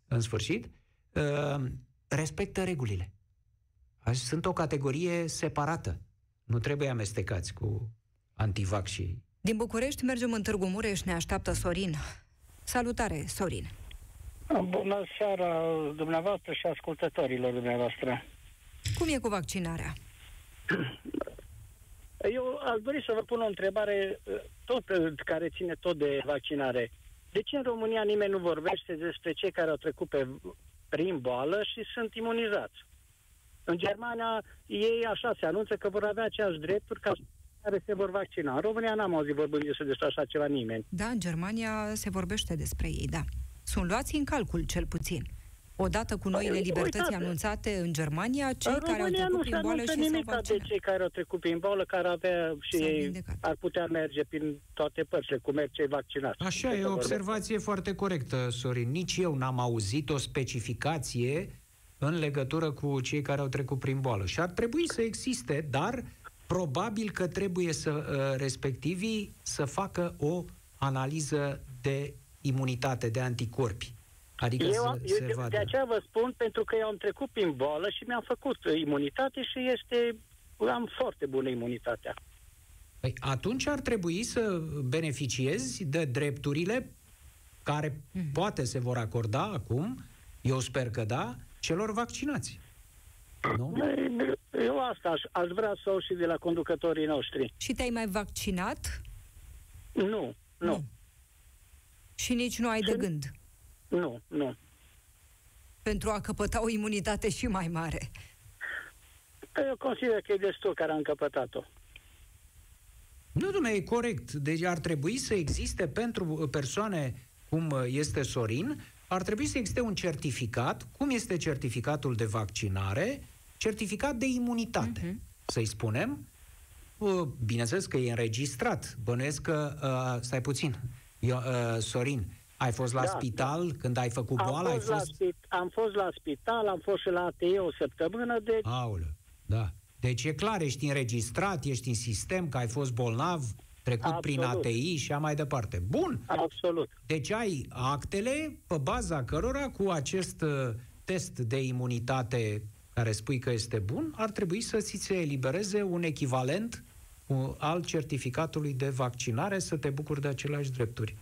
în sfârșit, uh, respectă regulile. Sunt o categorie separată. Nu trebuie amestecați cu antivac și... Din București mergem în Târgu Mureș, ne așteaptă Sorin. Salutare, Sorin! Bună seara dumneavoastră și ascultătorilor dumneavoastră. Cum e cu vaccinarea? Eu aș dori să vă pun o întrebare tot, care ține tot de vaccinare. De ce în România nimeni nu vorbește despre cei care au trecut pe, prin boală și sunt imunizați? În Germania, ei așa se anunță că vor avea aceeași drepturi ca care se vor vaccina. În România n-am auzit vorbind despre așa ceva nimeni. Da, în Germania se vorbește despre ei, da. Sunt luați în calcul, cel puțin. Odată cu noile păi, libertăți Uitate. anunțate în Germania, cei în care au trecut prin boală și nimic de cei care au trecut prin boală, care avea și ei ar putea merge prin toate părțile, cum merg cei vaccinați. Așa, e o observație foarte corectă, Sorin. Nici eu n-am auzit o specificație în legătură cu cei care au trecut prin boală. Și ar trebui să existe, dar probabil că trebuie să uh, respectivii să facă o analiză de imunitate, de anticorpi. Adică eu, să eu, se vadă. De aceea vă spun, pentru că eu am trecut prin boală și mi-am făcut imunitate și este, am foarte bună imunitatea. Păi atunci ar trebui să beneficiezi de drepturile care mm. poate se vor acorda acum, eu sper că da, celor vaccinați. Nu? Eu asta aș, aș vrea să o și de la conducătorii noștri. Și te-ai mai vaccinat? Nu, nu. nu. Și nici nu ai de gând? Nu, nu. Pentru a căpăta o imunitate și mai mare? Eu consider că e destul care am căpătat-o. Nu, dumne, e corect. Deci ar trebui să existe pentru persoane cum este Sorin, ar trebui să existe un certificat, cum este certificatul de vaccinare, certificat de imunitate, uh-huh. să-i spunem. Bineînțeles că e înregistrat. Bănuiesc că, uh, stai puțin, eu, uh, Sorin, ai fost la da, spital da. când ai făcut boala? Am fost, ai fost... La spit- am fost la spital, am fost și la ATE o săptămână, deci... Aoleu, da. Deci e clar, ești înregistrat, ești în sistem, că ai fost bolnav, trecut Absolut. prin ATI și a mai departe. Bun. Absolut. Deci ai actele pe baza cărora cu acest uh, test de imunitate care spui că este bun, ar trebui să ți se elibereze un echivalent al certificatului de vaccinare să te bucuri de aceleași drepturi.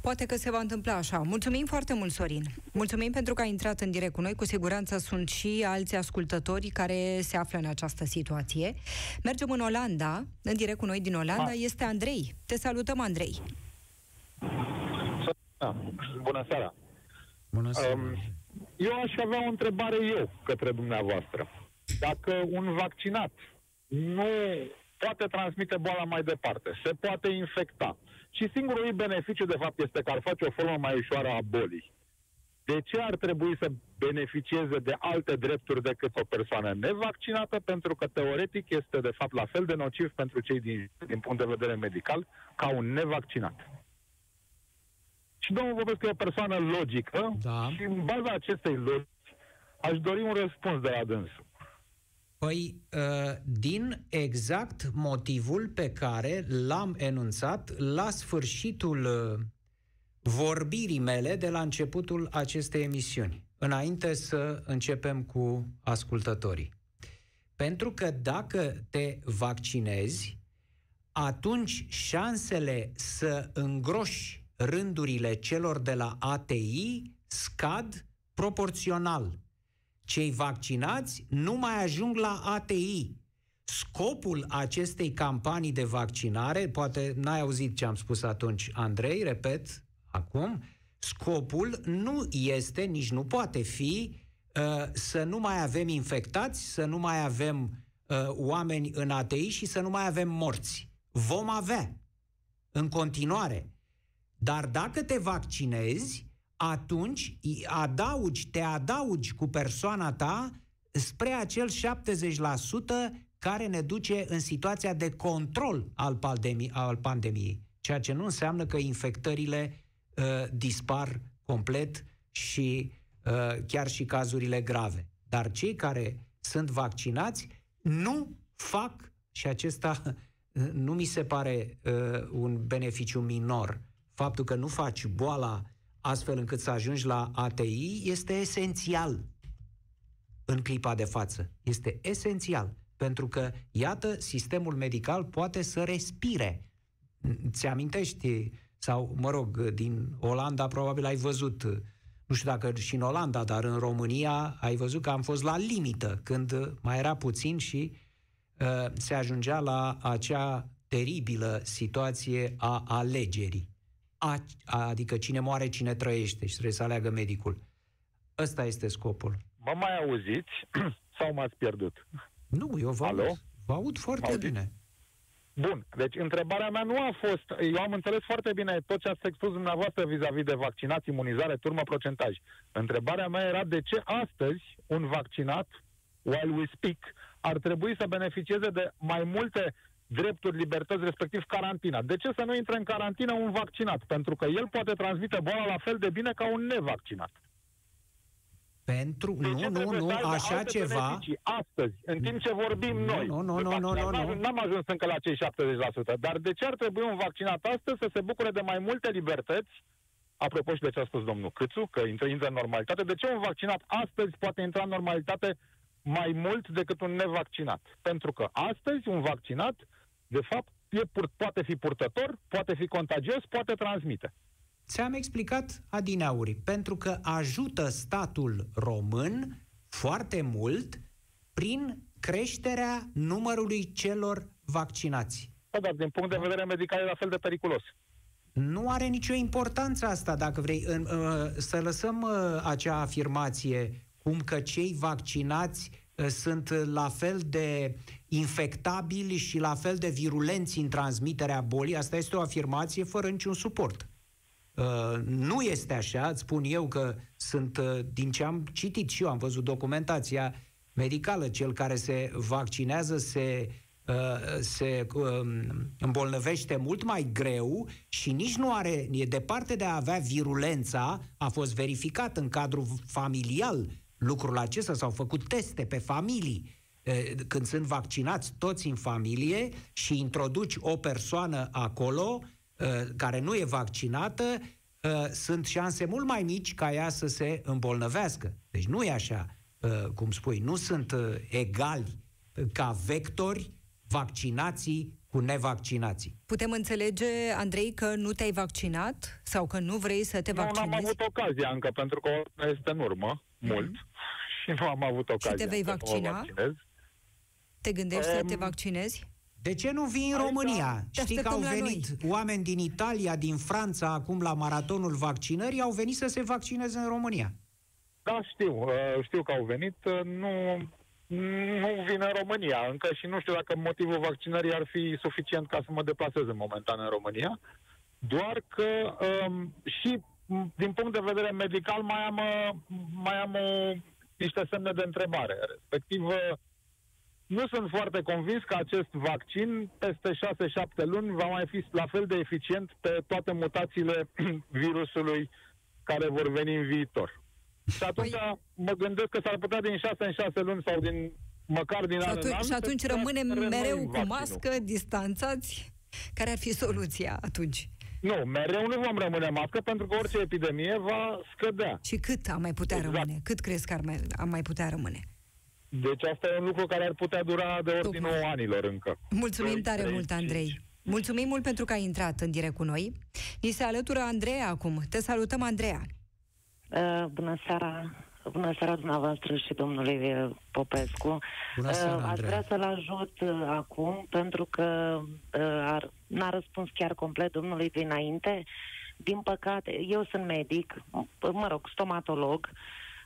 Poate că se va întâmpla așa. Mulțumim foarte mult, Sorin. Mulțumim pentru că ai intrat în direct cu noi. Cu siguranță sunt și alți ascultători care se află în această situație. Mergem în Olanda. În direct cu noi din Olanda ha. este Andrei. Te salutăm, Andrei. Bună seara. Bună seara. Um, eu aș avea o întrebare eu către dumneavoastră. Dacă un vaccinat nu poate transmite boala mai departe, se poate infecta, și singurul ei beneficiu, de fapt, este că ar face o formă mai ușoară a bolii. De ce ar trebui să beneficieze de alte drepturi decât o persoană nevaccinată? Pentru că, teoretic, este, de fapt, la fel de nociv pentru cei din, din punct de vedere medical ca un nevaccinat. Și domnul Popescu e o persoană logică da. și, în baza acestei logici, aș dori un răspuns de la dânsul. Păi, uh, din exact motivul pe care l-am enunțat la sfârșitul uh, vorbirii mele de la începutul acestei emisiuni, înainte să începem cu ascultătorii. Pentru că dacă te vaccinezi, atunci șansele să îngroși rândurile celor de la ATI scad proporțional cei vaccinați nu mai ajung la ATI. Scopul acestei campanii de vaccinare, poate n-ai auzit ce am spus atunci, Andrei, repet acum, scopul nu este, nici nu poate fi, uh, să nu mai avem infectați, să nu mai avem uh, oameni în ATI și să nu mai avem morți. Vom avea în continuare. Dar dacă te vaccinezi, atunci adaugi, te adaugi cu persoana ta spre acel 70% care ne duce în situația de control al, pandemii, al pandemiei. Ceea ce nu înseamnă că infectările uh, dispar complet și uh, chiar și cazurile grave. Dar cei care sunt vaccinați nu fac, și acesta uh, nu mi se pare uh, un beneficiu minor, faptul că nu faci boala astfel încât să ajungi la ATI este esențial în clipa de față. Este esențial. Pentru că, iată, sistemul medical poate să respire. Ți amintești, sau, mă rog, din Olanda probabil ai văzut, nu știu dacă și în Olanda, dar în România ai văzut că am fost la limită, când mai era puțin și uh, se ajungea la acea teribilă situație a alegerii. A, adică cine moare, cine trăiește și trebuie să aleagă medicul. Ăsta este scopul. Mă mai auziți sau m-ați pierdut? Nu, eu vă Alo? aud. Vă aud foarte Auziți? bine. Bun, deci întrebarea mea nu a fost, eu am înțeles foarte bine tot ce ați expus dumneavoastră vis-a-vis de vaccinați, imunizare, turmă, procentaj. Întrebarea mea era de ce astăzi un vaccinat, while we speak, ar trebui să beneficieze de mai multe drepturi, libertăți, respectiv carantina. De ce să nu intre în carantină un vaccinat? Pentru că el poate transmite boala la fel de bine ca un nevaccinat. Pentru, De ce nu, nu, trebuie nu, să aibă așa alte ceva, beneficii Astăzi, în timp ce vorbim Nu, noi. nu, nu, de nu, nu, vaccinat, nu, nu. N-am ajuns încă la cei 70%. Dar de ce ar trebui un vaccinat astăzi să se bucure de mai multe libertăți? Apropo și de ce a spus domnul Câțu, că intră, intră în normalitate. De ce un vaccinat astăzi poate intra în normalitate mai mult decât un nevaccinat? Pentru că astăzi un vaccinat, de fapt, e pur- poate fi purtător, poate fi contagios, poate transmite. ți-am explicat adineauri, pentru că ajută statul român foarte mult prin creșterea numărului celor vaccinați. Da, dar din punct de vedere medical e la fel de periculos. Nu are nicio importanță asta, dacă vrei. În, uh, să lăsăm uh, acea afirmație cum că cei vaccinați uh, sunt la fel de infectabili și la fel de virulenți în transmiterea bolii. Asta este o afirmație fără niciun suport. Uh, nu este așa, îți spun eu că sunt, uh, din ce am citit și eu, am văzut documentația medicală, cel care se vaccinează se, uh, se um, îmbolnăvește mult mai greu și nici nu are, e departe de a avea virulența, a fost verificat în cadrul familial lucrul acesta, s-au făcut teste pe familii uh, când sunt vaccinați toți în familie și introduci o persoană acolo uh, care nu e vaccinată, uh, sunt șanse mult mai mici ca ea să se îmbolnăvească. Deci nu e așa, uh, cum spui, nu sunt uh, egali uh, ca vectori vaccinații cu nevaccinații. Putem înțelege, Andrei, că nu te-ai vaccinat sau că nu vrei să te Nu, n-am vaccinezi? avut ocazia încă, pentru că este în urmă, mult, și nu am avut ocazia Mhm. te vei încă să mă vaccina? vaccinez. Te gândești să te Um, vaccinezi? De ce nu vii în Aici România? te Știi că au așteptăm la venit oameni din Italia, din Franța, acum la maratonul vaccinării, au venit să se vaccineze în România. Da, știu, uh, știu că au venit, uh, nu, nu vin în România încă și nu știu dacă motivul vaccinării ar fi suficient ca să mă deplasez în momentan în România, doar că um, și m, din punct de vedere medical mai am, uh, mai am o, niște semne de întrebare, respectiv uh, nu sunt foarte convins că acest vaccin peste 6-7 luni va mai fi la fel de eficient pe toate mutațiile virusului care vor veni în viitor. Și atunci Păi- mă gândesc că s-ar putea din 6 în 6 luni sau din măcar din Și an în atunci, an și să atunci putea rămânem renoi mereu cu vaccinul. mască, distanțați. Care ar fi soluția atunci? Nu, mereu nu vom rămâne în mască pentru că orice epidemie va scădea. Și cât am mai putea Exact. rămâne? Cât crezi că ar mai, am mai putea rămâne? Deci asta e un lucru care ar putea dura de ordinul Tocmai. anilor încă. Mulțumim Doi, tare trei, mult, cinci. Andrei. Mulțumim mult pentru că ai intrat în direct cu noi. Ni se alătură Andreea acum. Te salutăm, Andreea. Uh, bună seara! Bună seara dumneavoastră și domnului uh, Popescu. Bună seara, Uh, Aș Andreea. vrea să-l ajut uh, acum pentru că uh, ar, n-a răspuns chiar complet domnului dinainte. Din păcate, eu sunt medic, m- mă rog, stomatolog.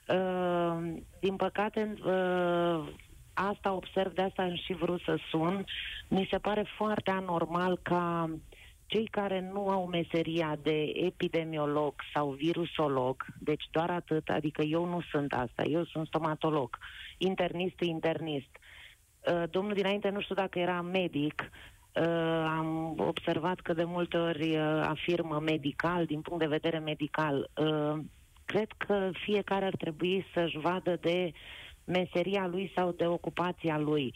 Uh, din păcate, uh, asta observ, de asta am și vrut să sun. Mi se pare foarte anormal ca cei care nu au meseria de epidemiolog sau virusolog, deci doar atât, adică eu nu sunt asta, eu sunt stomatolog, internist, internist. Uh, domnul dinainte, nu știu dacă era medic, uh, am observat că de multe ori uh, afirmă medical, din punct de vedere medical. Cred că fiecare ar trebui să-și vadă de meseria lui sau de ocupația lui.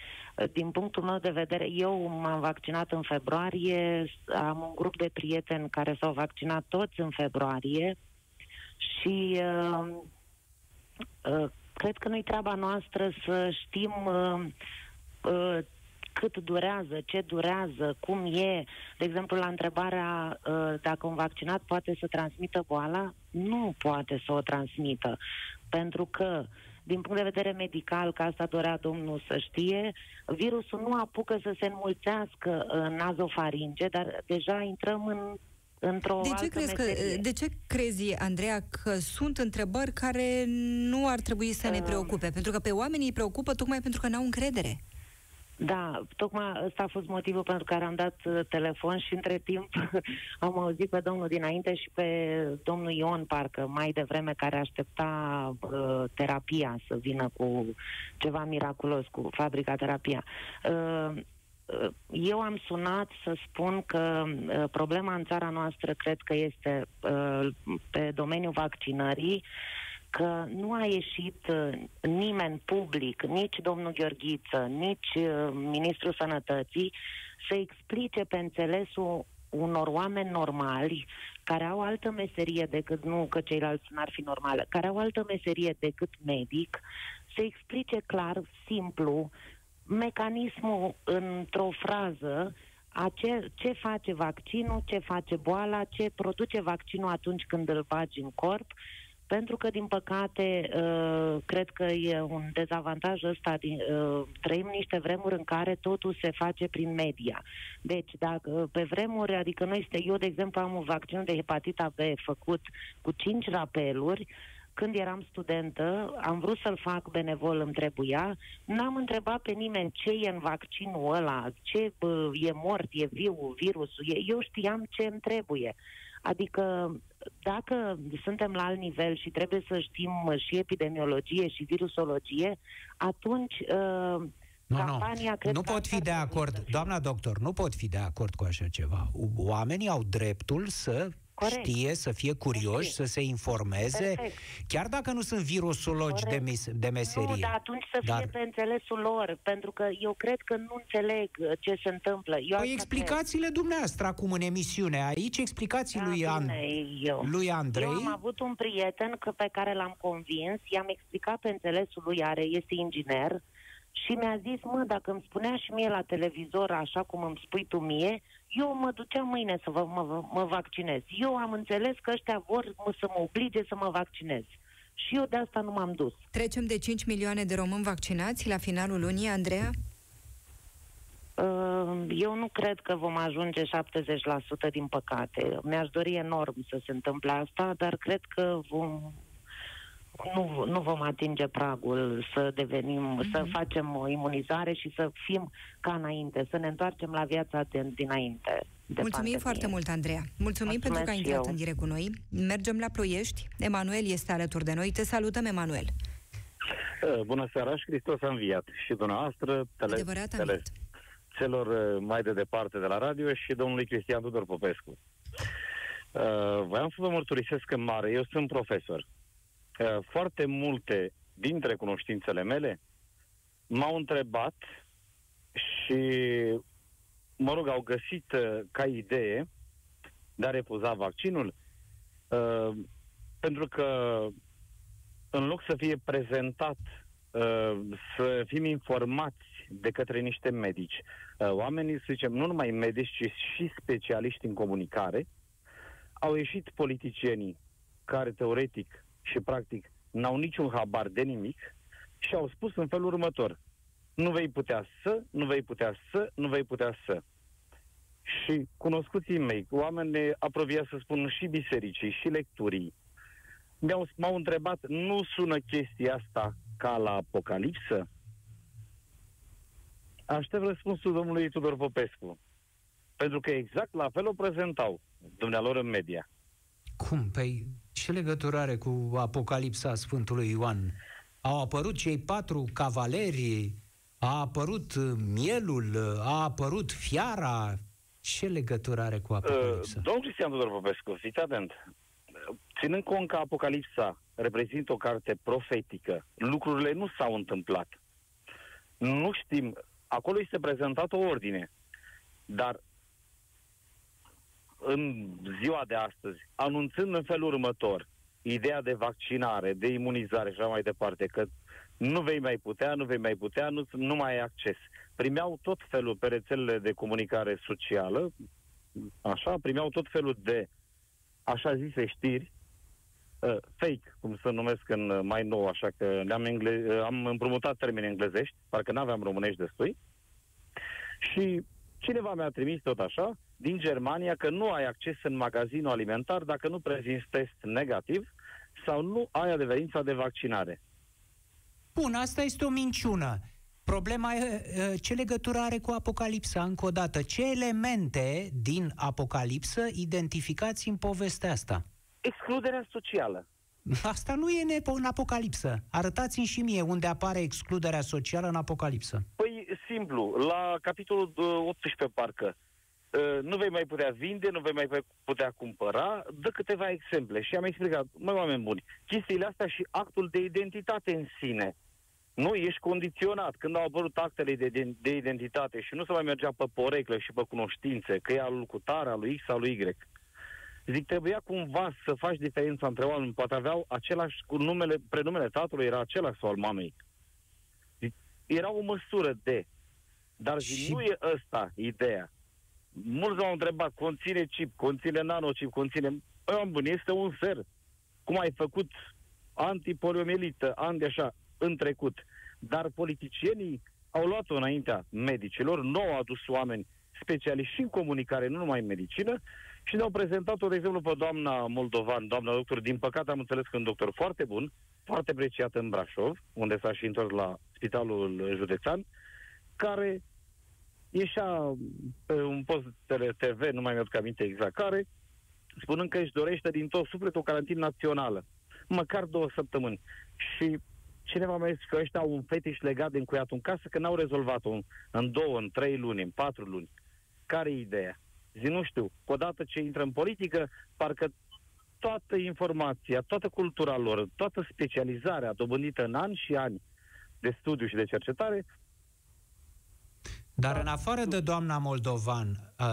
Din punctul meu de vedere, eu m-am vaccinat în februarie, am un grup de prieteni care s-au vaccinat toți în februarie și uh, uh, cred că nu-i treaba noastră să știm uh, uh, cât durează, ce durează, cum e. De exemplu, la întrebarea uh, dacă un vaccinat poate să transmită boala, nu poate să o transmită. Pentru că din punct de vedere medical, că asta dorea domnul să știe, virusul nu apucă să se înmulțească în nazofaringe, dar deja intrăm în într-o de ce crezi meserie. că, De ce crezi, Andreea, că sunt întrebări care nu ar trebui să ne preocupe? Pentru că pe oamenii îi preocupă tocmai pentru că n-au încredere. Da, tocmai ăsta a fost motivul pentru care am dat uh, telefon și între timp am auzit pe domnul dinainte și pe domnul Ion, parcă, mai devreme, care aștepta uh, terapia să vină cu ceva miraculos, cu fabrica terapia. Uh, uh eu am sunat să spun că uh, problema în țara noastră cred că este uh, pe domeniul vaccinării că nu a ieșit uh, nimeni public, nici domnul Gheorghiță, nici uh, ministrul sănătății, să explice pe înțelesul unor oameni normali care au altă meserie decât, nu că ceilalți n-ar fi normale, care au altă meserie decât medic, să explice clar, simplu, mecanismul într-o frază a ce, ce face vaccinul, ce face boala, ce produce vaccinul atunci când îl bagi în corp pentru că, din păcate, uh, cred că e un dezavantaj ăsta. Din, uh, trăim niște vremuri în care totul se face prin media. Deci, dacă pe vremuri, adică noi este, eu, de exemplu, am un vaccin de hepatita B făcut cu 5 rapeluri, când eram studentă, am vrut să-l fac benevol, îmi trebuia, n-am întrebat pe nimeni ce e în vaccinul ăla, ce bă, e mort, e viu, virusul, e, eu știam ce îmi trebuie. Adică dacă suntem la alt nivel și trebuie să știm și epidemiologie și virusologie, atunci uh, nu, Campania, nu, nu pot fi de acord, doamna doctor, nu pot fi de acord cu așa ceva. Oamenii au dreptul să Corect. știe, să fie curioși, să se informeze, Perfect. chiar dacă nu sunt virusologi de, mis- de meserie. Nu, dar atunci să fie dar... pe înțelesul lor, pentru că eu cred că nu înțeleg uh, ce se întâmplă. Eu păi explicațiile cred. dumneavoastră acum în emisiune, aici explicații da, lui, An... eu. lui Andrei. Eu am avut un prieten că pe care l-am convins, i-am explicat pe înțelesul lui, are, este inginer, și mi-a zis, mă, dacă îmi spunea și mie la televizor, așa cum îmi spui tu mie, eu mă duceam mâine să vă, mă, mă vaccinez. Eu am înțeles că ăștia vor mă, să mă oblige să mă vaccinez. Și eu de asta nu m-am dus. Trecem de 5 milioane de români vaccinați la finalul lunii, Andreea? Uh, eu nu cred că vom ajunge 70% din păcate. Mi-aș dori enorm să se întâmple asta, dar cred că vom, nu, nu vom atinge pragul să devenim, mm-hmm. să facem o imunizare și să fim ca înainte, să ne întoarcem la viața de, dinainte. De Mulțumim pandemie. foarte mult, Andreea. Mulțumim Mulțumesc pentru că ai intrat eu. în direct cu noi. Mergem la Ploiești. Emanuel este alături de noi. Te salutăm, Emanuel. Uh, bună seara și Hristos a înviat. Și dumneavoastră, tele, Adevărat tele, celor uh, mai de departe de la radio și domnului Cristian Tudor Popescu. Uh, voiam să vă mărturisesc în mare. Eu sunt profesor foarte multe dintre cunoștințele mele m-au întrebat și, mă rog, au găsit uh, ca idee de a refuza vaccinul, uh, pentru că în loc să fie prezentat, uh, să fim informați de către niște medici, uh, oamenii, să zicem, nu numai medici, ci și specialiști în comunicare, au ieșit politicienii care teoretic și practic n-au niciun habar de nimic și au spus în felul următor. Nu vei putea să, nu vei putea să, nu vei putea să. Și cunoscuții mei, oameni aprovia să spun și bisericii, și lecturii, mi-au, m-au întrebat, nu sună chestia asta ca la Apocalipsă? Aștept răspunsul domnului Tudor Popescu. Pentru că exact la fel o prezentau dumnealor în media. Cum? Păi ce legătură are cu Apocalipsa Sfântului Ioan? Au apărut cei patru cavaleri, a apărut uh, mielul, uh, a apărut fiara. Ce legătură are cu Apocalipsa? Uh, domnul Cristian Tudor Popescu, fiți atent. Ținând cont că Apocalipsa reprezintă o carte profetică, lucrurile nu s-au întâmplat. Nu știm, acolo este prezentată o ordine, dar în ziua de astăzi, anunțând în felul următor ideea de vaccinare, de imunizare și așa mai departe, că nu vei mai putea, nu vei mai putea, nu, nu mai ai acces. Primeau tot felul pe rețelele de comunicare socială, așa, primeau tot felul de așa zise știri, uh, fake, cum să numesc în uh, mai nou, așa că le-am engle- uh, am împrumutat termeni englezești, parcă n-aveam românești destui, și cineva mi-a trimis tot așa, din Germania, că nu ai acces în magazinul alimentar dacă nu prezinți test negativ sau nu ai adeverința de vaccinare. Bun, asta este o minciună. Problema e ce legătură are cu Apocalipsa, încă o dată. Ce elemente din Apocalipsă identificați în povestea asta? Excluderea socială. Asta nu e în Apocalipsă. Arătați-mi și mie unde apare excluderea socială în Apocalipsă. Păi, simplu, la capitolul 18 parcă, nu vei mai putea vinde, nu vei mai putea cumpăra, dă câteva exemple. Și am explicat, mai oameni buni, chestiile astea și actul de identitate în sine. Nu, ești condiționat. Când au apărut actele de, de identitate și nu se mai mergea pe poreclă și pe cunoștințe, că e al lui Cutara, al lui X, al lui Y. Zic, trebuia cumva să faci diferența între oameni. Poate aveau același, cu numele, prenumele tatălui era același sau al mamei. Zic, era o măsură de. Dar zic, și... nu e ăsta ideea. Mulți m-au întrebat, conține chip, conține nanochip, conține... Păi, bun, este un ser. Cum ai făcut antipoliomelită, ani de așa, în trecut. Dar politicienii au luat-o înaintea medicilor, nu au adus oameni specialiști și în comunicare, nu numai în medicină, și ne-au prezentat-o, de exemplu, pe doamna Moldovan, doamna doctor, din păcate am înțeles că un doctor foarte bun, foarte apreciat în Brașov, unde s-a și întors la spitalul județean, care ieșea pe un post de TV, nu mai mi-aduc aminte exact care, spunând că își dorește din tot sufletul o carantină națională, măcar două săptămâni. Și cineva mi-a zis că ăștia au un fetiș legat de încuiatul în casă, că n-au rezolvat-o în două, în trei luni, în patru luni. Care e ideea? Zi, nu știu. Odată ce intră în politică, parcă toată informația, toată cultura lor, toată specializarea dobândită în ani și ani de studiu și de cercetare, dar în afară de doamna Moldovan, uh,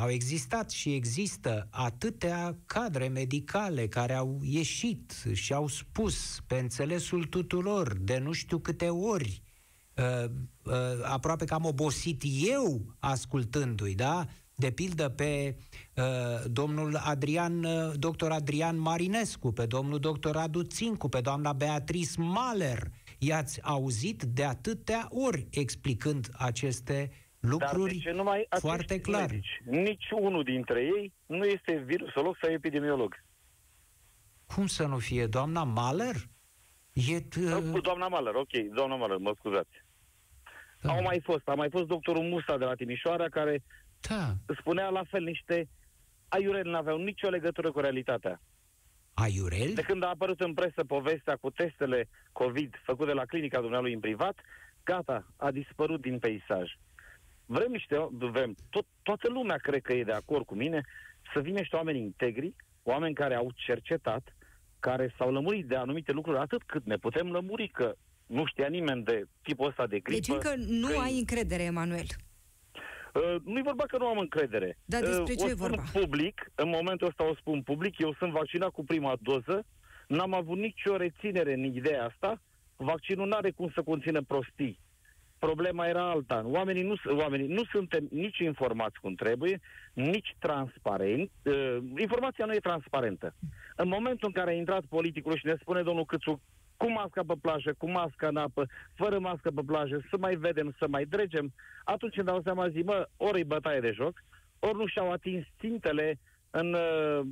au existat și există atâtea cadre medicale care au ieșit și au spus pe înțelesul tuturor de nu știu câte ori, uh, uh, aproape că am obosit eu ascultându-i, da? De pildă pe uh, domnul Adrian, uh, doctor Adrian Marinescu, pe domnul doctor Adu Țincu, pe doamna Beatrice Mahler, uh, i-ați auzit de atâtea ori explicând aceste lucruri Dar de ce numai foarte clar. Medici? Nici unul dintre ei nu este virusolog sau epidemiolog. Cum să nu fie? Doamna Mahler? E t- uh, doamna Mahler, ok, doamna Mahler, mă scuzați. Da. Au mai fost, a mai fost doctorul Musta de la Timișoara care da. spunea la fel niște aiureli, n-aveau nicio legătură cu realitatea. Aiurel? De când a apărut în presă povestea cu testele COVID făcute la clinica dumnealui în privat, gata, a dispărut din peisaj. Vrem niște, vrem, tot, toată lumea cred că e de acord cu mine, să vină niște oameni integri, oameni care au cercetat, care s-au lămurit de anumite lucruri atât cât ne putem lămuri, că nu știa nimeni de tipul ăsta de gripă. Deci încă nu că ai încredere, Emanuel. Uh, nu-i vorba că nu am încredere. Dar despre uh, ce o e vorba? public, în momentul ăsta o spun public, eu sunt vaccinat cu prima doză, n-am avut nicio reținere în ideea asta, vaccinul nu are cum să conțină prostii. Problema era alta. Oamenii nu, oamenii nu suntem nici informați cum trebuie, nici transparent. Uh, informația nu e transparentă. În momentul în care a intrat politicul și ne spune domnul Câțu cu masca pe plajă, cu masca în apă, fără mască pe plajă, să mai vedem, să mai dregem, atunci îmi dau seama, zi, mă, ori e bătaie de joc, ori nu și-au atins țintele în, uh,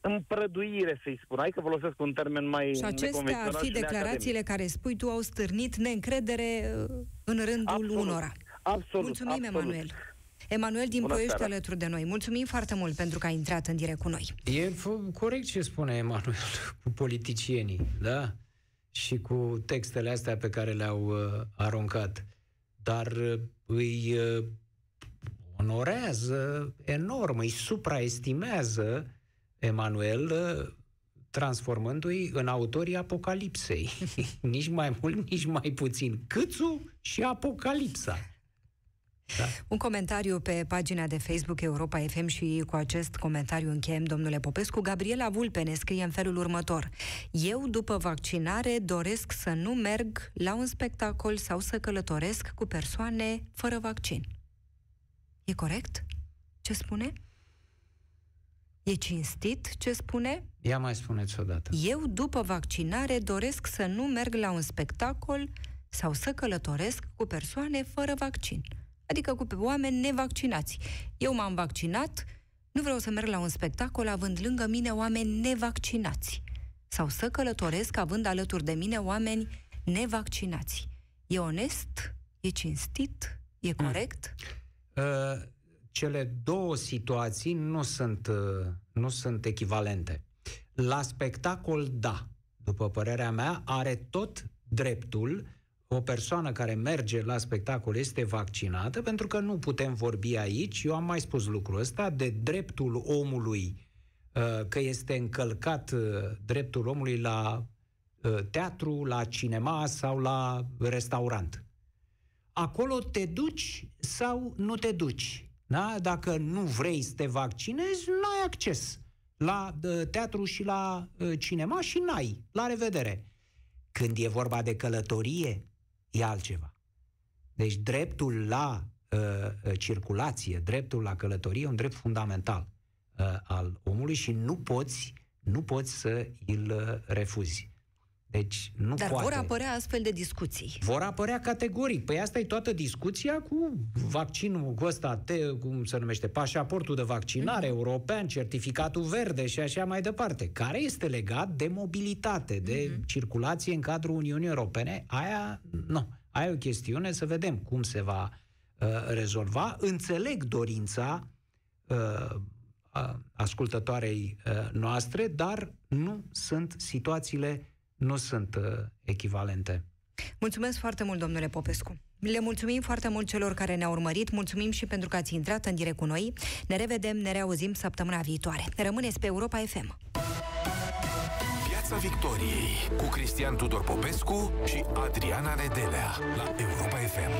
în prăduire, să-i spun. Hai că folosesc un termen mai Și acestea ar fi declarațiile care spui tu au stârnit neîncredere uh, în rândul absolut, unora. Absolut. Mulțumim, absolut. Emanuel. Emanuel din Bună Ploiești alături de noi. Mulțumim foarte mult pentru că ai intrat în direct cu noi. E corect ce spune Emanuel cu politicienii, da? Și cu textele astea pe care le-au uh, aruncat. Dar uh, îi uh, onorează enorm, îi supraestimează Emanuel uh, transformându-i în autorii Apocalipsei. nici mai mult, nici mai puțin. Câțu și Apocalipsa. Da. Un comentariu pe pagina de Facebook Europa FM și cu acest comentariu încheiem, domnule Popescu. Gabriela Vulpe ne scrie în felul următor. Eu, după vaccinare, doresc să nu merg la un spectacol sau să călătoresc cu persoane fără vaccin. E corect? Ce spune? E cinstit ce spune? Ia mai spuneți odată. Eu, după vaccinare, doresc să nu merg la un spectacol sau să călătoresc cu persoane fără vaccin. Adică cu oameni nevaccinați. Eu m-am vaccinat, nu vreau să merg la un spectacol având lângă mine oameni nevaccinați. Sau să călătoresc având alături de mine oameni nevaccinați. E onest? E cinstit? E hmm. corect? Mm. Uh cele două situații nu sunt, uh, nu sunt echivalente. La spectacol, da. După părerea mea, are tot dreptul o persoană care merge la spectacol este vaccinată, pentru că nu putem vorbi aici, eu am mai spus lucrul ăsta, de dreptul omului, uh, că este încălcat uh, dreptul omului la teatru, la cinema sau la restaurant. Acolo te duci sau nu te duci. Da? Dacă nu vrei să te vaccinezi, nu ai acces la uh, teatru și la uh, cinema și n-ai. La revedere. Când e vorba de călătorie, e altceva. Deci dreptul la uh, uh circulație, dreptul la călătorie e un drept fundamental uh, al omului și nu poți, nu poți să îl refuzi. Deci nu Dar poate. vor apărea astfel de discuții. Vor apărea categoric. Păi asta e toată discuția cu vaccinul cu ăsta, te, cum se numește, pașaportul de vaccinare mm-hmm. european, certificatul verde și așa mai departe, care este legat de mobilitate, de mm-hmm. circulație în cadrul Uniunii Europene. Aia, nu. Aia e o chestiune, să vedem cum se va uh, rezolva. Înțeleg dorința uh, ascultătoarei uh, noastre, dar nu sunt situațiile nu sunt uh, echivalente. Mulțumesc foarte mult, domnule Popescu. Le mulțumim foarte mult celor care ne-au urmărit, mulțumim și pentru că ați intrat în direct cu noi. Ne revedem, ne reauzim săptămâna viitoare. Rămâneți pe Europa FM. Piața Victoriei cu Cristian Tudor Popescu și Adriana Nedelea la Europa FM.